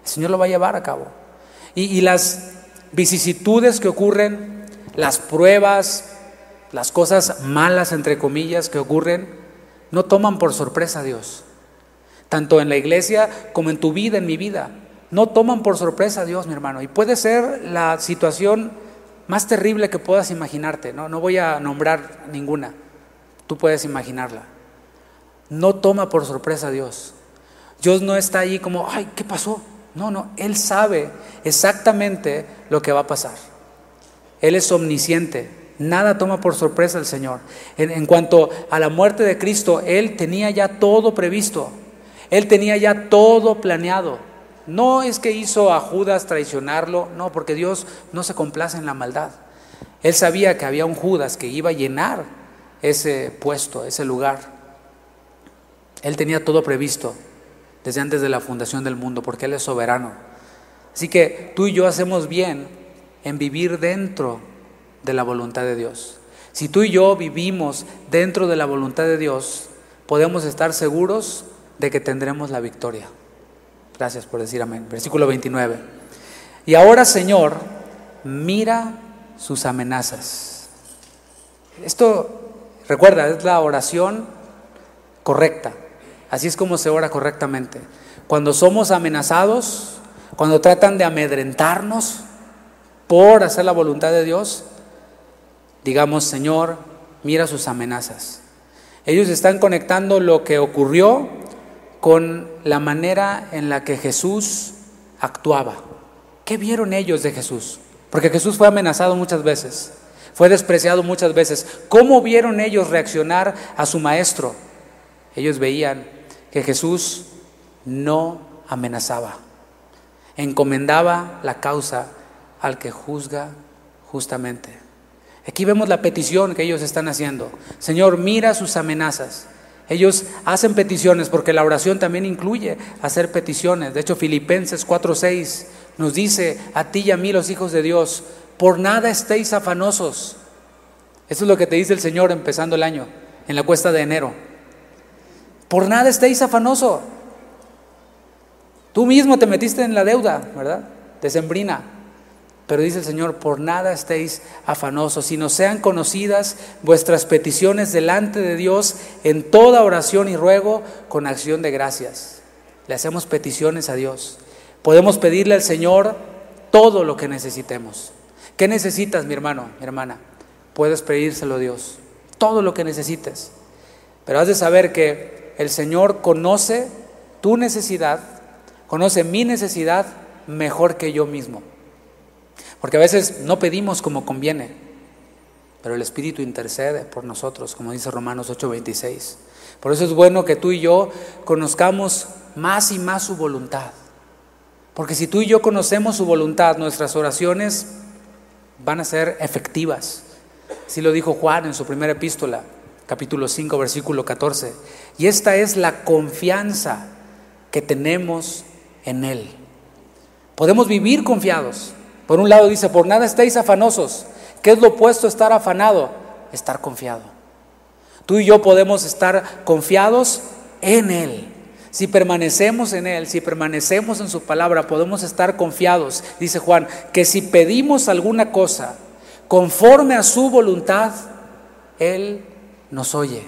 El Señor lo va a llevar a cabo. Y, las vicisitudes que ocurren, las pruebas, las cosas malas, entre comillas, que ocurren, no toman por sorpresa a Dios. Tanto en la iglesia como en tu vida, en mi vida. No toman por sorpresa a Dios, mi hermano. Y puede ser la situación más terrible que puedas imaginarte. No, no voy a nombrar ninguna. Tú puedes imaginarla no toma por sorpresa a Dios. Dios no está ahí como, ay, ¿qué pasó? No, no, Él sabe exactamente lo que va a pasar. Él es omnisciente. Nada toma por sorpresa al Señor. En, en, cuanto a la muerte de Cristo, Él tenía ya todo previsto. Él tenía ya todo planeado. No es que hizo a Judas traicionarlo, no, porque Dios no se complace en la maldad. Él sabía que había un Judas que iba a llenar ese puesto, ese lugar. Él tenía todo previsto desde antes de la fundación del mundo, porque Él es soberano. Así que tú y yo hacemos bien en vivir dentro de la voluntad de Dios. Si tú y yo vivimos dentro de la voluntad de Dios, podemos estar seguros de que tendremos la victoria. Gracias por decir amén. Versículo 29. Y ahora, Señor, mira sus amenazas. Esto, recuerda, es la oración correcta. Así es como se ora correctamente. Cuando somos amenazados, cuando tratan de amedrentarnos por hacer la voluntad de Dios, digamos, Señor, mira sus amenazas. Ellos están conectando lo que ocurrió con la manera en la que Jesús actuaba. ¿Qué vieron ellos de Jesús? Porque Jesús fue amenazado muchas veces, fue despreciado muchas veces. ¿Cómo vieron ellos reaccionar a su maestro? Ellos veían que Jesús no amenazaba, encomendaba la causa al que juzga justamente. Aquí vemos la petición que ellos están haciendo. Señor, mira sus amenazas. Ellos hacen peticiones porque la oración también incluye hacer peticiones. De hecho, Filipenses 4:6 nos dice a ti y a mí los hijos de Dios, por nada estéis afanosos. Eso es lo que te dice el Señor empezando el año, en la cuesta de enero. Por nada estéis afanoso. Tú mismo te metiste en la deuda, ¿verdad? Decembrina. Pero dice el Señor, por nada estéis afanosos, sino sean conocidas vuestras peticiones delante de Dios en toda oración y ruego con acción de gracias. Le hacemos peticiones a Dios. Podemos pedirle al Señor todo lo que necesitemos. ¿Qué necesitas, mi hermano, mi hermana? Puedes pedírselo a Dios. Todo lo que necesites. Pero has de saber que el Señor conoce tu necesidad, conoce mi necesidad mejor que yo mismo. Porque a veces no pedimos como conviene, pero el Espíritu intercede por nosotros, como dice Romanos 8:26. Por eso es bueno que tú y yo conozcamos más y más su voluntad. Porque si tú y yo conocemos su voluntad, nuestras oraciones van a ser efectivas. Así lo dijo Juan en su primera epístola, capítulo 5, versículo 14. Y esta es la confianza que tenemos en Él. Podemos vivir confiados. Por un lado dice, por nada estéis afanosos. ¿Qué es lo opuesto a estar afanado? Estar confiado. Tú y yo podemos estar confiados en Él. Si permanecemos en Él, si permanecemos en su palabra, podemos estar confiados, dice Juan, que si pedimos alguna cosa conforme a su voluntad, Él nos oye.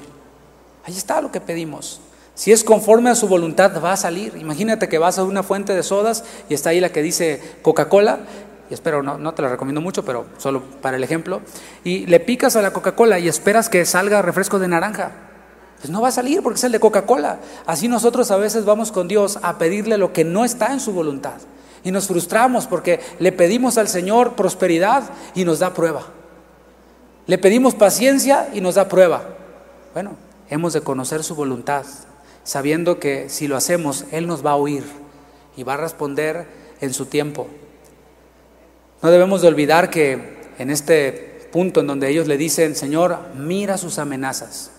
Ahí está lo que pedimos. Si es conforme a su voluntad, va a salir. Imagínate que vas a una fuente de sodas y está ahí la que dice Coca-Cola y espero, no, no te la recomiendo mucho, pero solo para el ejemplo, y le picas a la Coca-Cola y esperas que salga refresco de naranja. Pues no va a salir porque es el de Coca-Cola. Así nosotros a veces vamos con Dios a pedirle lo que no está en su voluntad. Y nos frustramos porque le pedimos al Señor prosperidad y nos da prueba. Le pedimos paciencia y nos da prueba. Bueno, hemos de conocer su voluntad, sabiendo que si lo hacemos, Él nos va a oír y va a responder en su tiempo. No debemos de olvidar que en este punto en donde ellos le dicen, Señor, mira sus amenazas,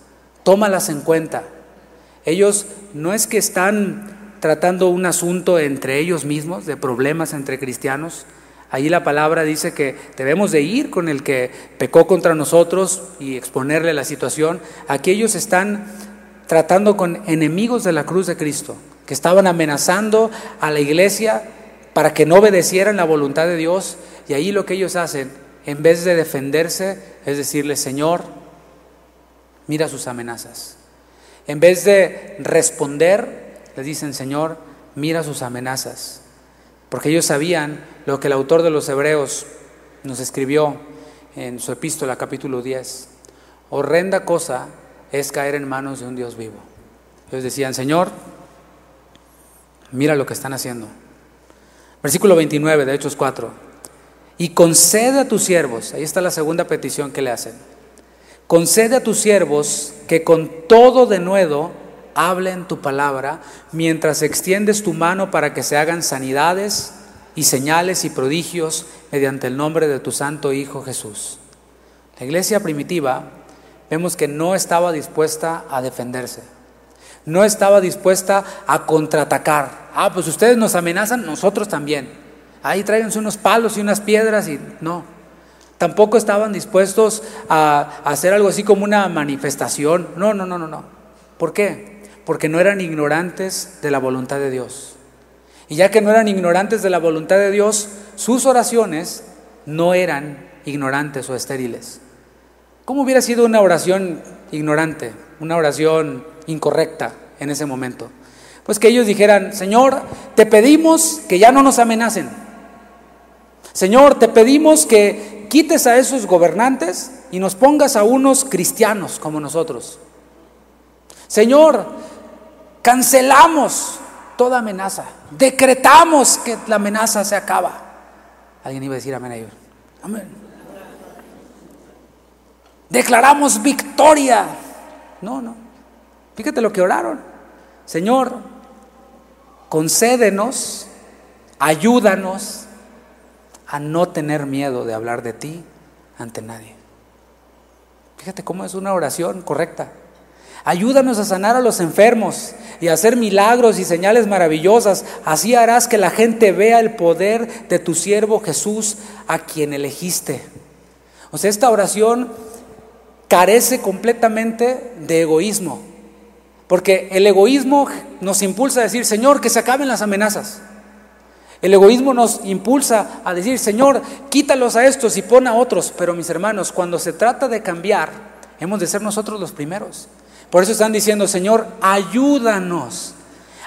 tómalas en cuenta. Ellos no es que están tratando un asunto entre ellos mismos, de problemas entre cristianos. Ahí la palabra dice que debemos de ir con el que pecó contra nosotros y exponerle la situación. Aquí ellos están tratando con enemigos de la cruz de Cristo, que estaban amenazando a la iglesia para que no obedecieran la voluntad de Dios y ahí lo que ellos hacen, en vez de defenderse, es decirle, Señor, mira sus amenazas. En vez de responder, le dicen, Señor, mira sus amenazas. Porque ellos sabían lo que el autor de los Hebreos nos escribió en su epístola capítulo 10. Horrenda cosa es caer en manos de un Dios vivo. Ellos decían, Señor, mira lo que están haciendo. Versículo 29 de Hechos 4 y concede a tus siervos, ahí está la segunda petición que le hacen, concede a tus siervos que con todo denuedo hablen tu palabra mientras extiendes tu mano para que se hagan sanidades y señales y prodigios mediante el nombre de tu santo Hijo Jesús. La iglesia primitiva vemos que no estaba dispuesta a defenderse, no estaba dispuesta a contraatacar. Ah, pues ustedes nos amenazan, nosotros también ahí tráiganse unos palos y unas piedras y no. Tampoco estaban dispuestos a, hacer algo así como una manifestación. No, no, no, no, no. ¿Por qué? Porque no eran ignorantes de la voluntad de Dios. Y ya que no eran ignorantes de la voluntad de Dios, sus oraciones no eran ignorantes o estériles. ¿Cómo hubiera sido una oración ignorante, una oración incorrecta en ese momento? Pues que ellos dijeran, Señor, te pedimos que ya no nos amenacen. Señor, te pedimos que quites a esos gobernantes y nos pongas a unos cristianos como nosotros. Señor, cancelamos toda amenaza, decretamos que la amenaza se acaba. Alguien iba a decir amén a ellos. Amén. Declaramos victoria. No, no. Fíjate lo que oraron. Señor, concédenos, ayúdanos a no tener miedo de hablar de ti ante nadie. Fíjate cómo es una oración correcta. Ayúdanos a sanar a los enfermos y a hacer milagros y señales maravillosas. Así harás que la gente vea el poder de tu siervo Jesús a quien elegiste. O sea, esta oración carece completamente de egoísmo. Porque el egoísmo nos impulsa a decir, Señor, que se acaben las amenazas. El egoísmo nos impulsa a decir, Señor, quítalos a estos y pon a otros. Pero mis hermanos, cuando se trata de cambiar, hemos de ser nosotros los primeros. Por eso están diciendo, Señor, ayúdanos.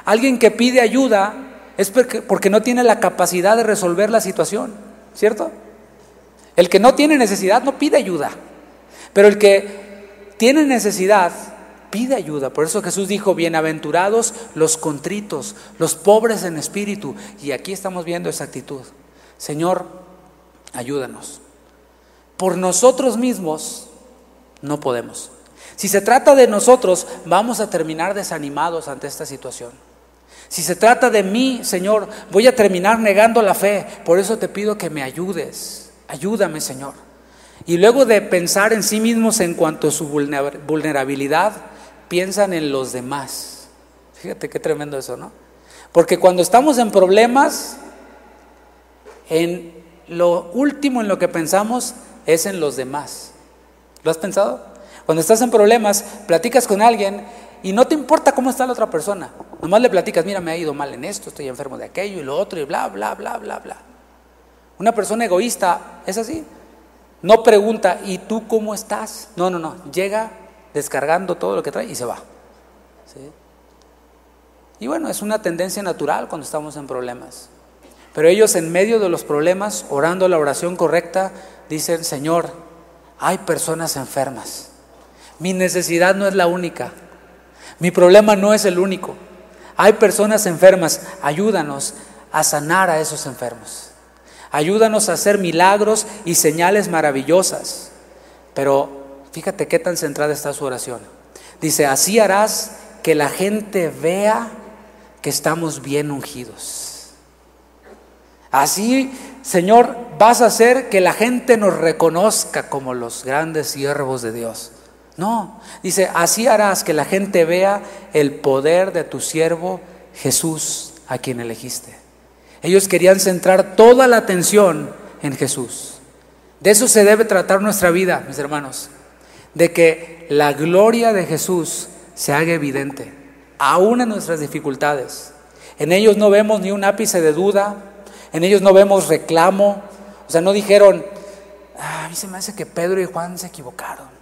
Alguien que pide ayuda es porque, no tiene la capacidad de resolver la situación, ¿cierto? El que no tiene necesidad no pide ayuda, pero el que tiene necesidad pide ayuda. Por eso Jesús dijo, bienaventurados los contritos, los pobres en espíritu. Y aquí estamos viendo esa actitud. Señor, ayúdanos. Por nosotros mismos no podemos. Si se trata de nosotros, vamos a terminar desanimados ante esta situación. Si se trata de mí, Señor, voy a terminar negando la fe. Por eso te pido que me ayudes. Ayúdame, Señor. Y luego de pensar en sí mismos en cuanto a su vulnerabilidad, piensan en los demás. Fíjate qué tremendo eso, ¿no? Porque cuando estamos en problemas, en lo último en lo que pensamos es en los demás. ¿Lo has pensado? Cuando estás en problemas, platicas con alguien y no te importa cómo está la otra persona. Nomás le platicas, mira, me ha ido mal en esto, estoy enfermo de aquello y lo otro y bla, bla, bla, bla, bla. Una persona egoísta es así. No pregunta, ¿y tú cómo estás? No, no, no. Llega descargando todo lo que trae y se va. Y bueno, es una tendencia natural cuando estamos en problemas. Pero ellos en medio de los problemas, orando la oración correcta, dicen, Señor, hay personas enfermas. Mi necesidad no es la única. Mi problema no es el único. Hay personas enfermas. Ayúdanos a sanar a esos enfermos. Ayúdanos a hacer milagros y señales maravillosas. Pero fíjate qué tan centrada está su oración. Dice, así harás que la gente vea que estamos bien ungidos. Así, Señor, vas a hacer que la gente nos reconozca como los grandes siervos de Dios. No, dice, así harás que la gente vea el poder de tu siervo Jesús a quien elegiste. Ellos querían centrar toda la atención en Jesús. De eso se debe tratar nuestra vida, mis hermanos. De que la gloria de Jesús se haga evidente, aún en nuestras dificultades. En ellos no vemos ni un ápice de duda, en ellos no vemos reclamo. O sea, no dijeron, ah, a mí se me hace que Pedro y Juan se equivocaron.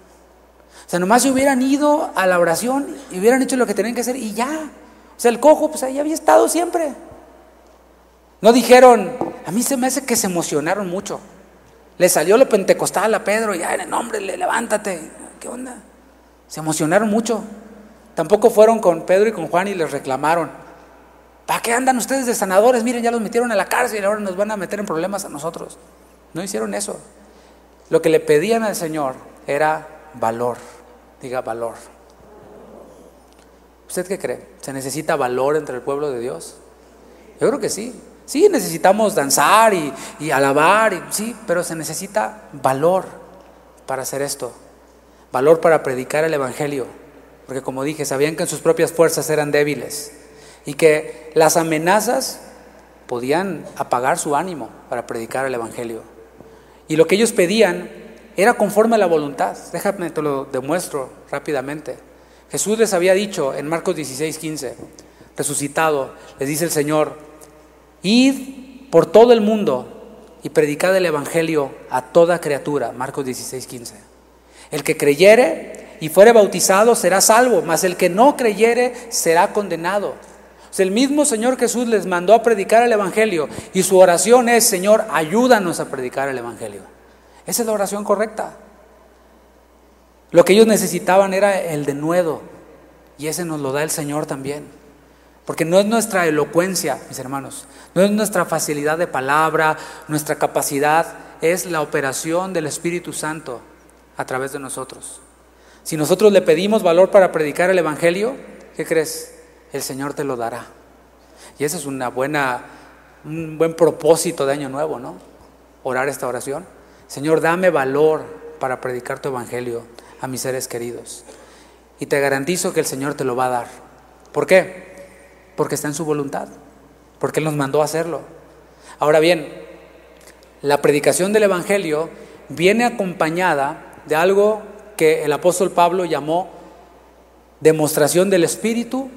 O sea, nomás se hubieran ido a la oración y hubieran hecho lo que tenían que hacer y ya. O sea, el cojo, pues ahí había estado siempre. No dijeron, a mí se me hace que se emocionaron mucho. Le salió lo pentecostal a Pedro y ya en el nombre, levántate. ¿Qué onda? Se emocionaron mucho. Tampoco fueron con Pedro y con Juan y les reclamaron. ¿Para qué andan ustedes de sanadores? Miren, ya los metieron a la cárcel y ahora nos van a meter en problemas a nosotros. No hicieron eso. Lo que le pedían al Señor era valor. Diga valor. ¿Usted qué cree? ¿Se necesita valor entre el pueblo de Dios? Yo creo que sí. Sí, necesitamos danzar y, alabar, y, sí, pero se necesita valor para hacer esto. Valor para predicar el Evangelio. Porque como dije, sabían que en sus propias fuerzas eran débiles y que las amenazas podían apagar su ánimo para predicar el Evangelio. Y lo que ellos pedían era conforme a la voluntad. Déjame, te lo demuestro rápidamente. Jesús les había dicho en Marcos 16, 15, resucitado, les dice el Señor, id por todo el mundo y predicad el Evangelio a toda criatura. Marcos 16, 15. El que creyere y fuere bautizado será salvo, mas el que no creyere será condenado. el mismo Señor Jesús les mandó a predicar el Evangelio y su oración es, Señor, ayúdanos a predicar el Evangelio. Esa es la oración correcta. Lo que ellos necesitaban era el denuedo y ese nos lo da el Señor también. Porque no es nuestra elocuencia, mis hermanos, no es nuestra facilidad de palabra, nuestra capacidad, es la operación del Espíritu Santo a través de nosotros. Si nosotros le pedimos valor para predicar el Evangelio, ¿qué crees? El Señor te lo dará. Y ese es una buena, un buen propósito de Año Nuevo, ¿no? Orar esta oración. Señor, dame valor para predicar tu Evangelio a mis seres queridos. Y te garantizo que el Señor te lo va a dar. ¿Por qué? Porque está en su voluntad. Porque Él nos mandó a hacerlo. Ahora bien, la predicación del Evangelio viene acompañada de algo que el apóstol Pablo llamó demostración del Espíritu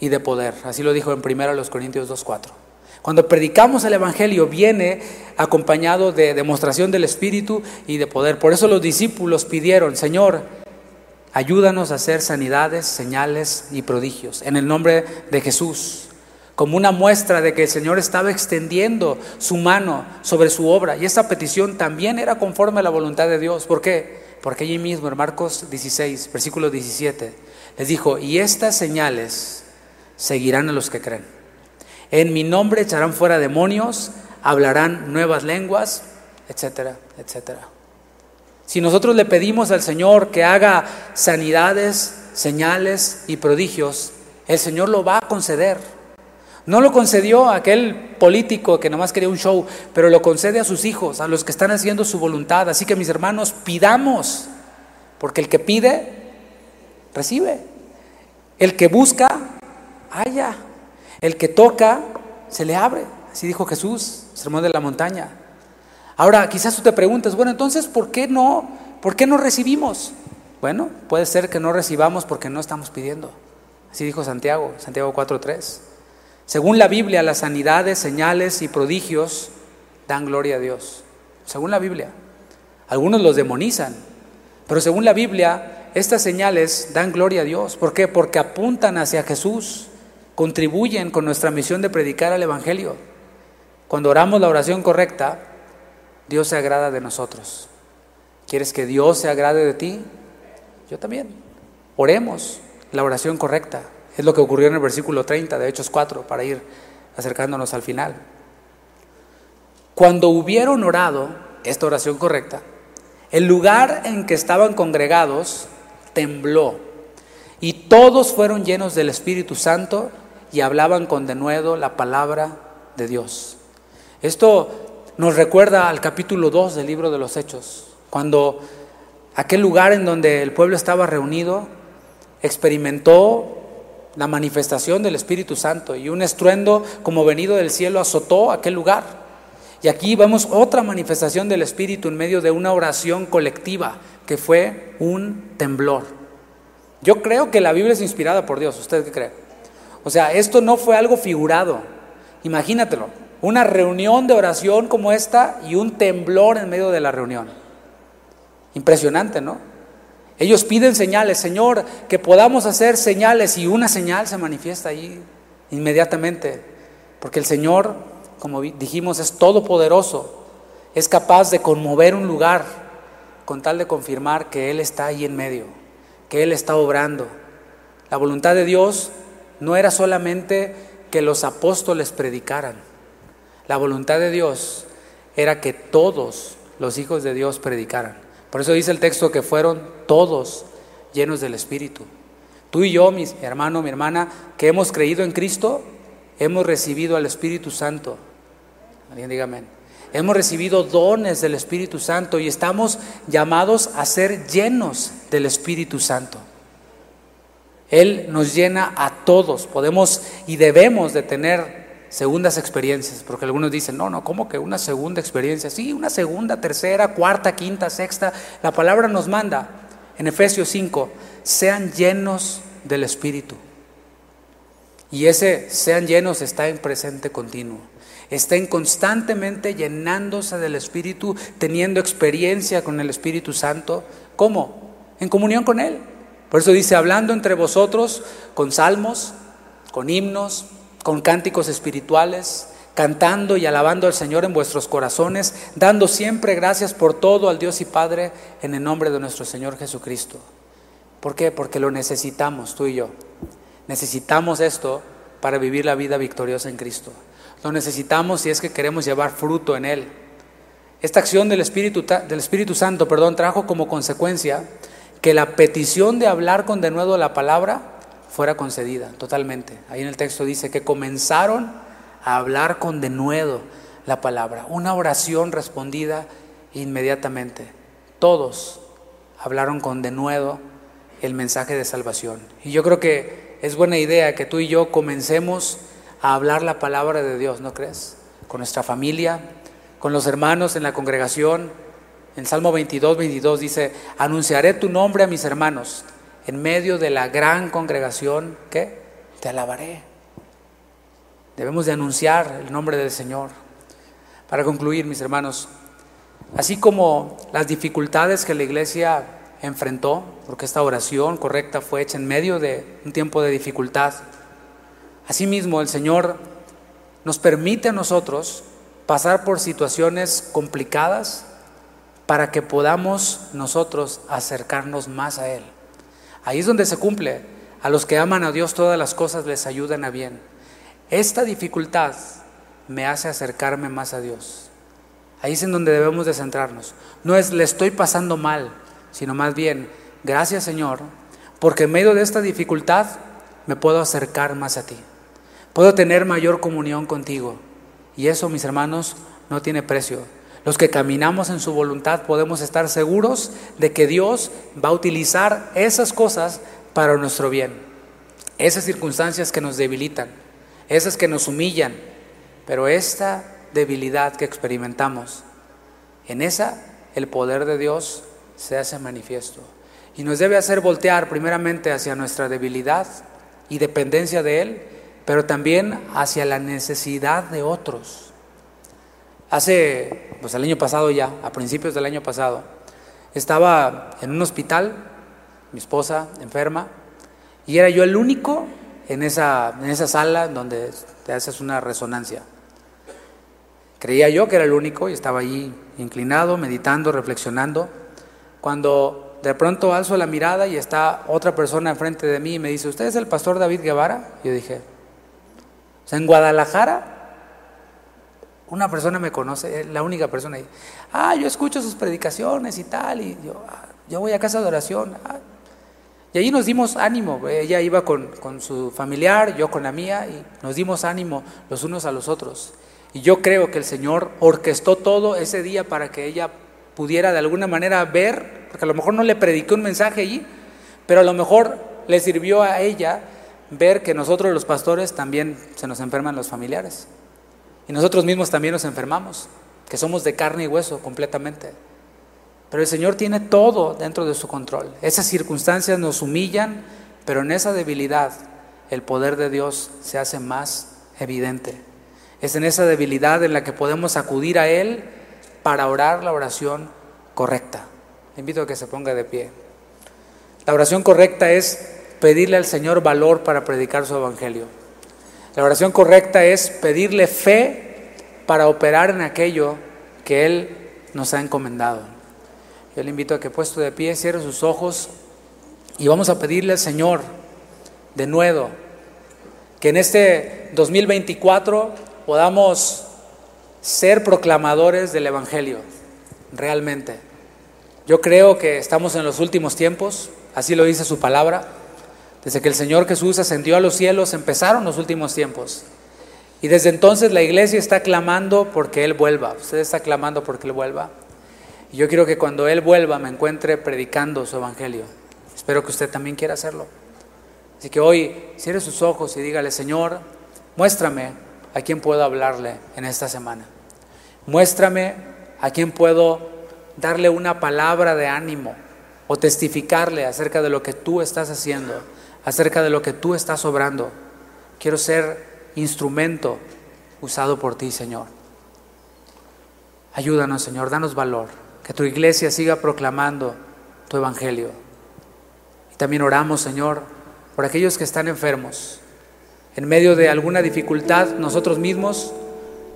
y de poder. Así lo dijo en 1 Corintios 2.4. Cuando predicamos el Evangelio viene acompañado de demostración del Espíritu y de poder. Por eso los discípulos pidieron, Señor, ayúdanos a hacer sanidades, señales y prodigios en el nombre de Jesús como una muestra de que el Señor estaba extendiendo su mano sobre su obra. Y esa petición también era conforme a la voluntad de Dios. ¿Por qué? Porque allí mismo en Marcos 16, versículo 17, les dijo, y estas señales seguirán a los que creen. En mi nombre echarán fuera demonios, hablarán nuevas lenguas, etcétera, etcétera. Si nosotros le pedimos al Señor que haga sanidades, señales y prodigios, el Señor lo va a conceder. No lo concedió a aquel político que nomás quería un show, pero lo concede a sus hijos, a los que están haciendo su voluntad. Así que mis hermanos, pidamos, porque el que pide, recibe. El que busca, haya. El que toca, se le abre. Así dijo Jesús, sermón de la montaña. Ahora, quizás tú te preguntas, bueno, entonces, ¿por qué no? ¿Por qué no recibimos? Bueno, puede ser que no recibamos porque no estamos pidiendo. Así dijo Santiago, Santiago 4.3. Según la Biblia, las sanidades, señales y prodigios dan gloria a Dios. Según la Biblia. Algunos los demonizan, pero según la Biblia, estas señales dan gloria a Dios. ¿Por qué? Porque apuntan hacia Jesús, contribuyen con nuestra misión de predicar el Evangelio. Cuando oramos la oración correcta, Dios se agrada de nosotros. ¿Quieres que Dios se agrade de ti? Yo también. Oremos la oración correcta. Es lo que ocurrió en el versículo 30 de Hechos 4, para ir acercándonos al final. Cuando hubieron orado esta oración correcta, el lugar en que estaban congregados tembló y todos fueron llenos del Espíritu Santo y hablaban con denuedo la palabra de Dios. Esto nos recuerda al capítulo 2 del libro de los Hechos, cuando aquel lugar en donde el pueblo estaba reunido experimentó la manifestación del Espíritu Santo y un estruendo como venido del cielo azotó aquel lugar. Y aquí vemos otra manifestación del Espíritu en medio de una oración colectiva que fue un temblor. Yo creo que la Biblia es inspirada por Dios, ¿usted qué cree? O sea, esto no fue algo figurado, imagínatelo, una reunión de oración como esta y un temblor en medio de la reunión. Impresionante, ¿no? Ellos piden señales, Señor, que podamos hacer señales y una señal se manifiesta ahí inmediatamente, porque el Señor, como dijimos, es todopoderoso, es capaz de conmover un lugar con tal de confirmar que Él está ahí en medio, que Él está obrando. La voluntad de Dios no era solamente que los apóstoles predicaran, la voluntad de Dios era que todos los hijos de Dios predicaran. Por eso dice el texto que fueron todos llenos del Espíritu. Tú y yo, mi hermano, mi hermana, que hemos creído en Cristo, hemos recibido al Espíritu Santo. Alguien dígame. Hemos recibido dones del Espíritu Santo y estamos llamados a ser llenos del Espíritu Santo. Él nos llena a todos. Podemos y debemos de tener segundas experiencias, porque algunos dicen, no, no, ¿cómo que una segunda experiencia? Sí, una segunda, tercera, cuarta, quinta, sexta. La palabra nos manda en Efesios 5, sean llenos del Espíritu. Y ese sean llenos está en presente continuo. Estén constantemente llenándose del Espíritu, teniendo experiencia con el Espíritu Santo. ¿Cómo? En comunión con Él. Por eso dice, hablando entre vosotros con salmos, con himnos, con cánticos espirituales, cantando y alabando al Señor en vuestros corazones, dando siempre gracias por todo al Dios y Padre en el nombre de nuestro Señor Jesucristo. ¿Por qué? Porque lo necesitamos, tú y yo. Necesitamos esto para vivir la vida victoriosa en Cristo. Lo necesitamos si es que queremos llevar fruto en Él. Esta acción del Espíritu, del Espíritu Santo perdón, trajo como consecuencia que la petición de hablar con denuedo la palabra fuera concedida totalmente. Ahí en el texto dice que comenzaron a hablar con denuedo la palabra, una oración respondida inmediatamente. Todos hablaron con denuedo el mensaje de salvación. Y yo creo que es buena idea que tú y yo comencemos a hablar la palabra de Dios, ¿no crees? Con nuestra familia, con los hermanos en la congregación. En Salmo 22, 22 dice, anunciaré tu nombre a mis hermanos en medio de la gran congregación, ¿qué? Te alabaré. Debemos de anunciar el nombre del Señor. Para concluir, mis hermanos, así como las dificultades que la iglesia enfrentó, porque esta oración correcta fue hecha en medio de un tiempo de dificultad, Asimismo, el Señor nos permite a nosotros pasar por situaciones complicadas para que podamos nosotros acercarnos más a Él. Ahí es donde se cumple. A los que aman a Dios todas las cosas les ayudan a bien. Esta dificultad me hace acercarme más a Dios. Ahí es en donde debemos de centrarnos. No es le estoy pasando mal, sino más bien, gracias Señor, porque en medio de esta dificultad me puedo acercar más a ti. Puedo tener mayor comunión contigo. Y eso, mis hermanos, no tiene precio. Los que caminamos en su voluntad podemos estar seguros de que Dios va a utilizar esas cosas para nuestro bien. Esas circunstancias que nos debilitan, esas que nos humillan. Pero esta debilidad que experimentamos, en esa el poder de Dios se hace manifiesto. Y nos debe hacer voltear primeramente hacia nuestra debilidad y dependencia de Él pero también hacia la necesidad de otros. Hace, pues el año pasado ya, a principios del año pasado, estaba en un hospital, mi esposa enferma, y era yo el único en esa, en esa sala donde te haces una resonancia. Creía yo que era el único y estaba allí inclinado, meditando, reflexionando, cuando de pronto alzo la mirada y está otra persona enfrente de mí y me dice, ¿usted es el pastor David Guevara? Yo dije, en Guadalajara, una persona me conoce, la única persona ahí. Ah, yo escucho sus predicaciones y tal, y yo, ah, yo voy a casa de oración. Ah. Y ahí nos dimos ánimo. Ella iba con, con su familiar, yo con la mía, y nos dimos ánimo los unos a los otros. Y yo creo que el Señor orquestó todo ese día para que ella pudiera de alguna manera ver, porque a lo mejor no le prediqué un mensaje allí, pero a lo mejor le sirvió a ella ver que nosotros los pastores también se nos enferman los familiares. Y nosotros mismos también nos enfermamos, que somos de carne y hueso completamente. Pero el Señor tiene todo dentro de su control. Esas circunstancias nos humillan, pero en esa debilidad el poder de Dios se hace más evidente. Es en esa debilidad en la que podemos acudir a Él para orar la oración correcta. Invito a que se ponga de pie. La oración correcta es pedirle al Señor valor para predicar su evangelio. La oración correcta es pedirle fe para operar en aquello que Él nos ha encomendado. Yo le invito a que puesto de pie cierre sus ojos y vamos a pedirle al Señor de nuevo que en este 2024 podamos ser proclamadores del Evangelio, realmente. Yo creo que estamos en los últimos tiempos, así lo dice su palabra. Desde que el Señor Jesús ascendió a los cielos empezaron los últimos tiempos. Y desde entonces la iglesia está clamando porque Él vuelva. Usted está clamando porque Él vuelva. Y yo quiero que cuando Él vuelva me encuentre predicando su evangelio. Espero que usted también quiera hacerlo. Así que hoy cierre sus ojos y dígale, Señor, muéstrame a quién puedo hablarle en esta semana. Muéstrame a quién puedo darle una palabra de ánimo o testificarle acerca de lo que tú estás haciendo, acerca de lo que tú estás obrando. Quiero ser instrumento usado por ti, Señor. Ayúdanos, Señor, danos valor, que tu iglesia siga proclamando tu evangelio. Y también oramos, Señor, por aquellos que están enfermos. En medio de alguna dificultad, nosotros mismos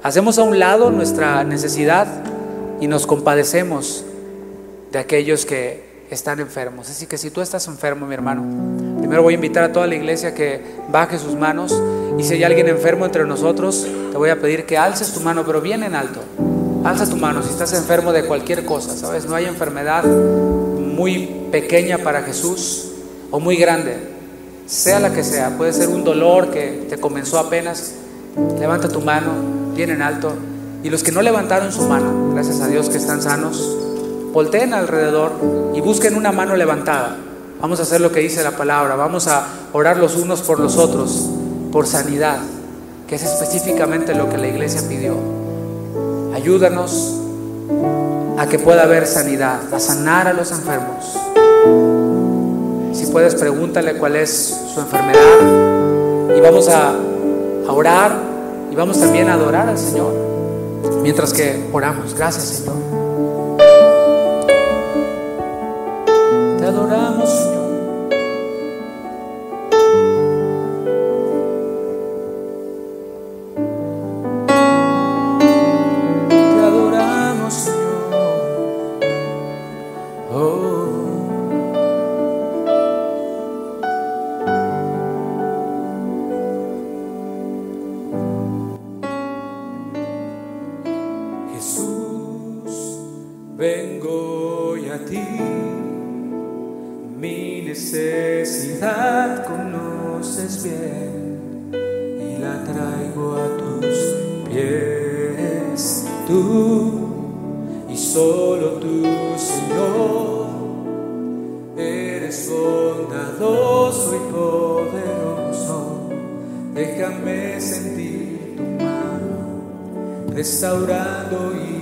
hacemos a un lado nuestra necesidad y nos compadecemos de aquellos que están enfermos. Así que si tú estás enfermo, mi hermano, primero voy a invitar a toda la iglesia que baje sus manos y si hay alguien enfermo entre nosotros, te voy a pedir que alces tu mano, pero bien en alto. Alza tu mano si estás enfermo de cualquier cosa, ¿sabes? No hay enfermedad muy pequeña para Jesús o muy grande, sea la que sea. Puede ser un dolor que te comenzó apenas. Levanta tu mano bien en alto. Y los que no levantaron su mano, gracias a Dios que están sanos, volteen alrededor y busquen una mano levantada. Vamos a hacer lo que dice la palabra. Vamos a orar los unos por los otros, por sanidad, que es específicamente lo que la iglesia pidió. Ayúdanos a que pueda haber sanidad, a sanar a los enfermos. Si puedes, pregúntale cuál es su enfermedad y vamos a, a orar y vamos también a adorar al Señor mientras que oramos. Gracias, Señor. Te adoramos, restaurando y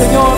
Señor.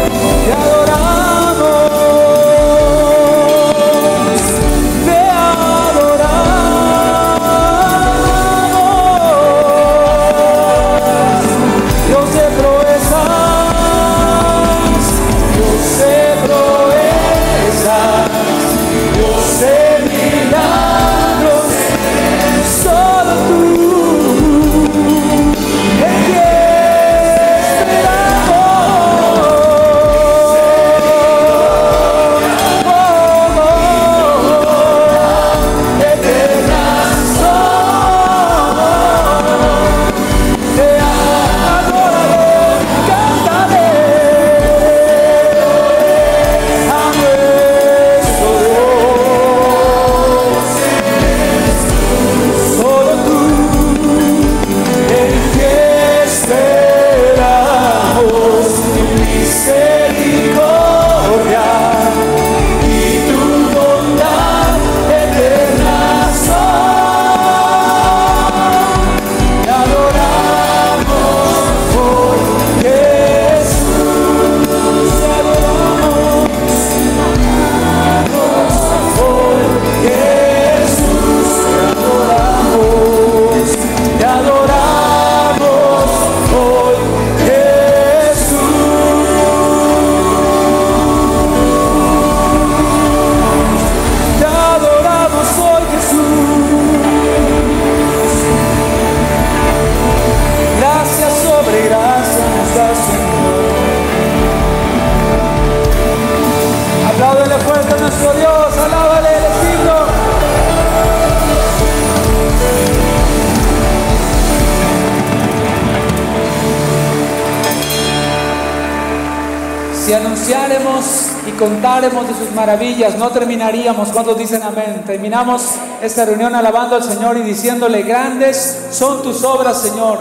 terminaríamos. ¿Cuántos dicen amén? Terminamos esta reunión alabando al Señor y diciéndole, grandes son tus obras, Señor.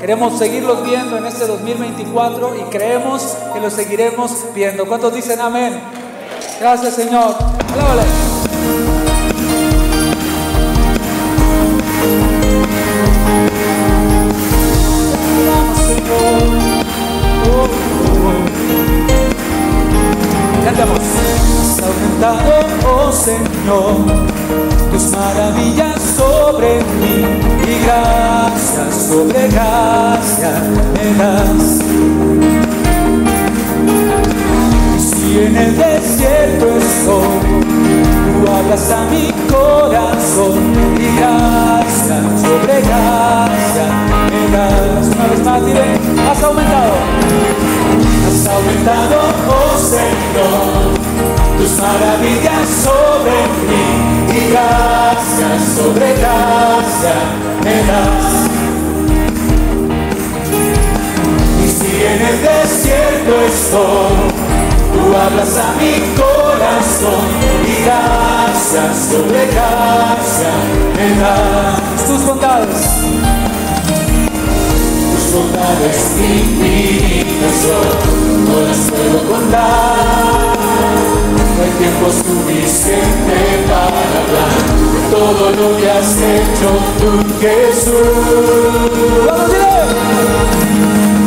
Queremos seguirlos viendo en este 2024 y creemos que los seguiremos viendo. ¿Cuántos dicen amén? Gracias, Señor. tus maravillas sobre mí y gracias sobre gracia me das. Y si en el desierto estoy, tú hablas a mi corazón y gracia sobre gracia me das. Una vez más diré, has aumentado, has aumentado, oh Señor, tus maravillas sobre gracia sobre gracia me das. Y si en el desierto estoy, tú hablas a mi corazón y gracia sobre gracia me das. Tus bondades bondades infinitas son, no las puedo contar. No hay tiempo suficiente para hablar todo lo que has hecho tú, Jesús.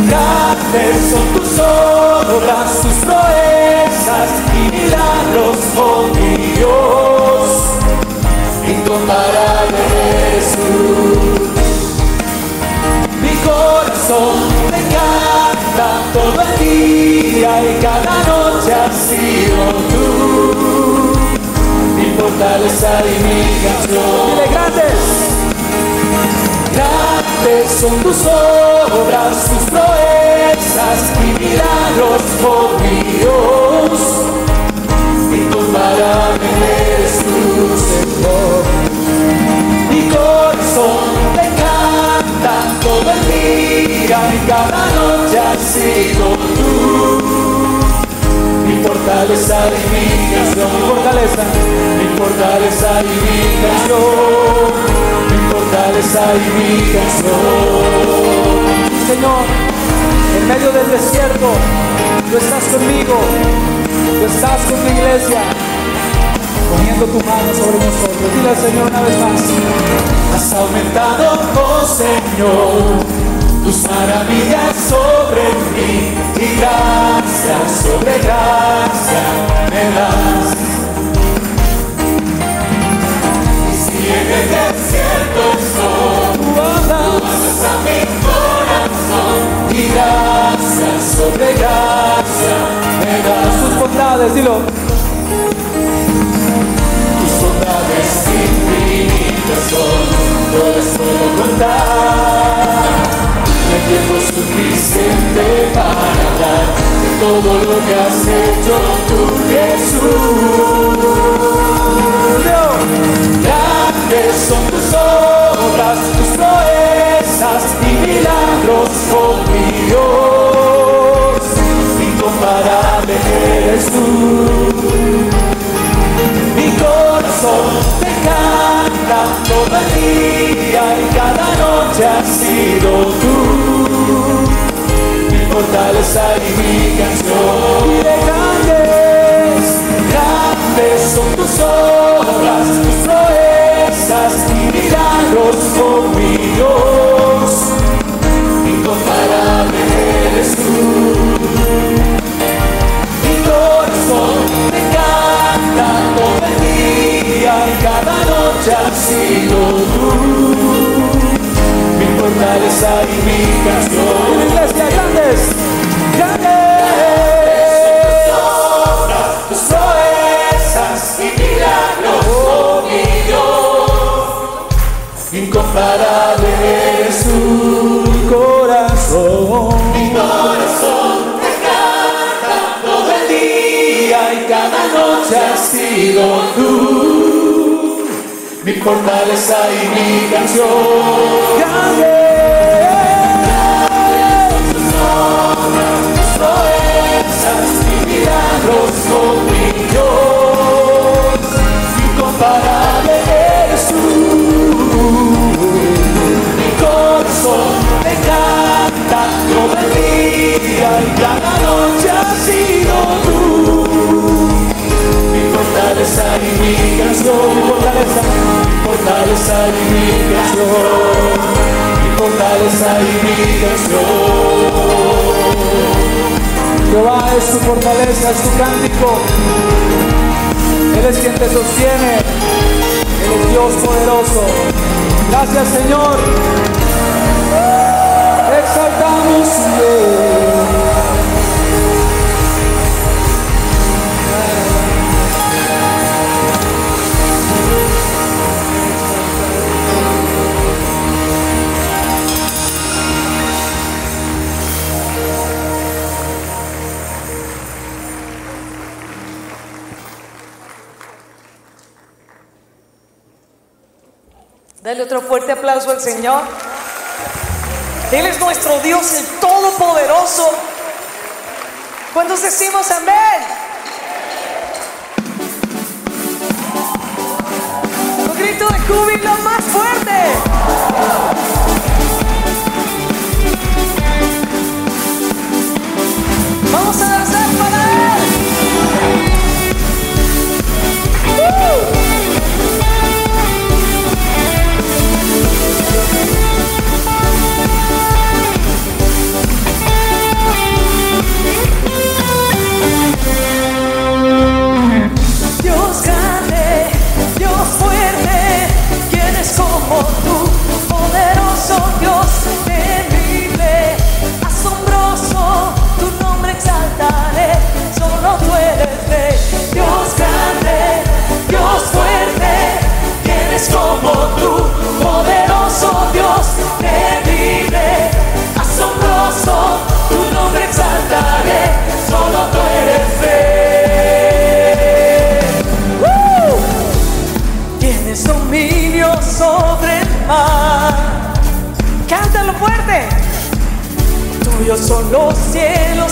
Grandes son tus obras, tus proezas y milagros, oh Dios, incomparable Jesús. Corazón te canta todo el día y cada noche has sido tú. Mi fortaleza y mi canción. Dile grandes. Grandes son tus obras, tus proezas y milagros, oh mi Dios. Incomparable eres tu Señor. Mi corazón te canta todo el día y cada noche has sido tú. Mi fortaleza y mi canción, mi fortaleza, mi fortaleza y mi canción, mi fortaleza y mi canción. Señor, en medio del desierto, tú estás conmigo, tú estás con tu iglesia poniendo tu mano sobre nosotros. Dile al Señor una vez más. Has aumentado, oh Señor, tus maravillas sobre mí y gracia sobre gracia me das. Y si en el desierto estoy, tú hablas a mi corazón y gracia sobre gracia me das. Tus bondades, dilo. Tus bondades infinitas son, no las puedo contar. Tiempo suficiente para de todo lo que has hecho tú, Jesús. Grandes son tus obras, tus proezas y milagros, oh mi Dios. Incomparable eres tú. Mi corazón te canta el día y cada noche has sido tú. Mi fortaleza y mi canción. De grandes, grandes son tus obras, tus proezas y milagros, oh has sido tú. Mi fortaleza y mi canción. Iglesia, grandes, grandes. Tus proezas y milagros, oh mi Dios. Incomparable tú, mi corazón. Mi corazón te canta todo el día y cada noche has sido tú. Mi fortaleza y mi canción. al Señor. Él es nuestro Dios, el Todopoderoso. ¿Cuántos decimos amén? Un grito de júbilo. eres como tú, poderoso Dios, terrible, asombroso, tu nombre exaltaré, solo tú eres fe. Tienes dominio sobre el mar. Cántalo fuerte. Tuyos son los cielos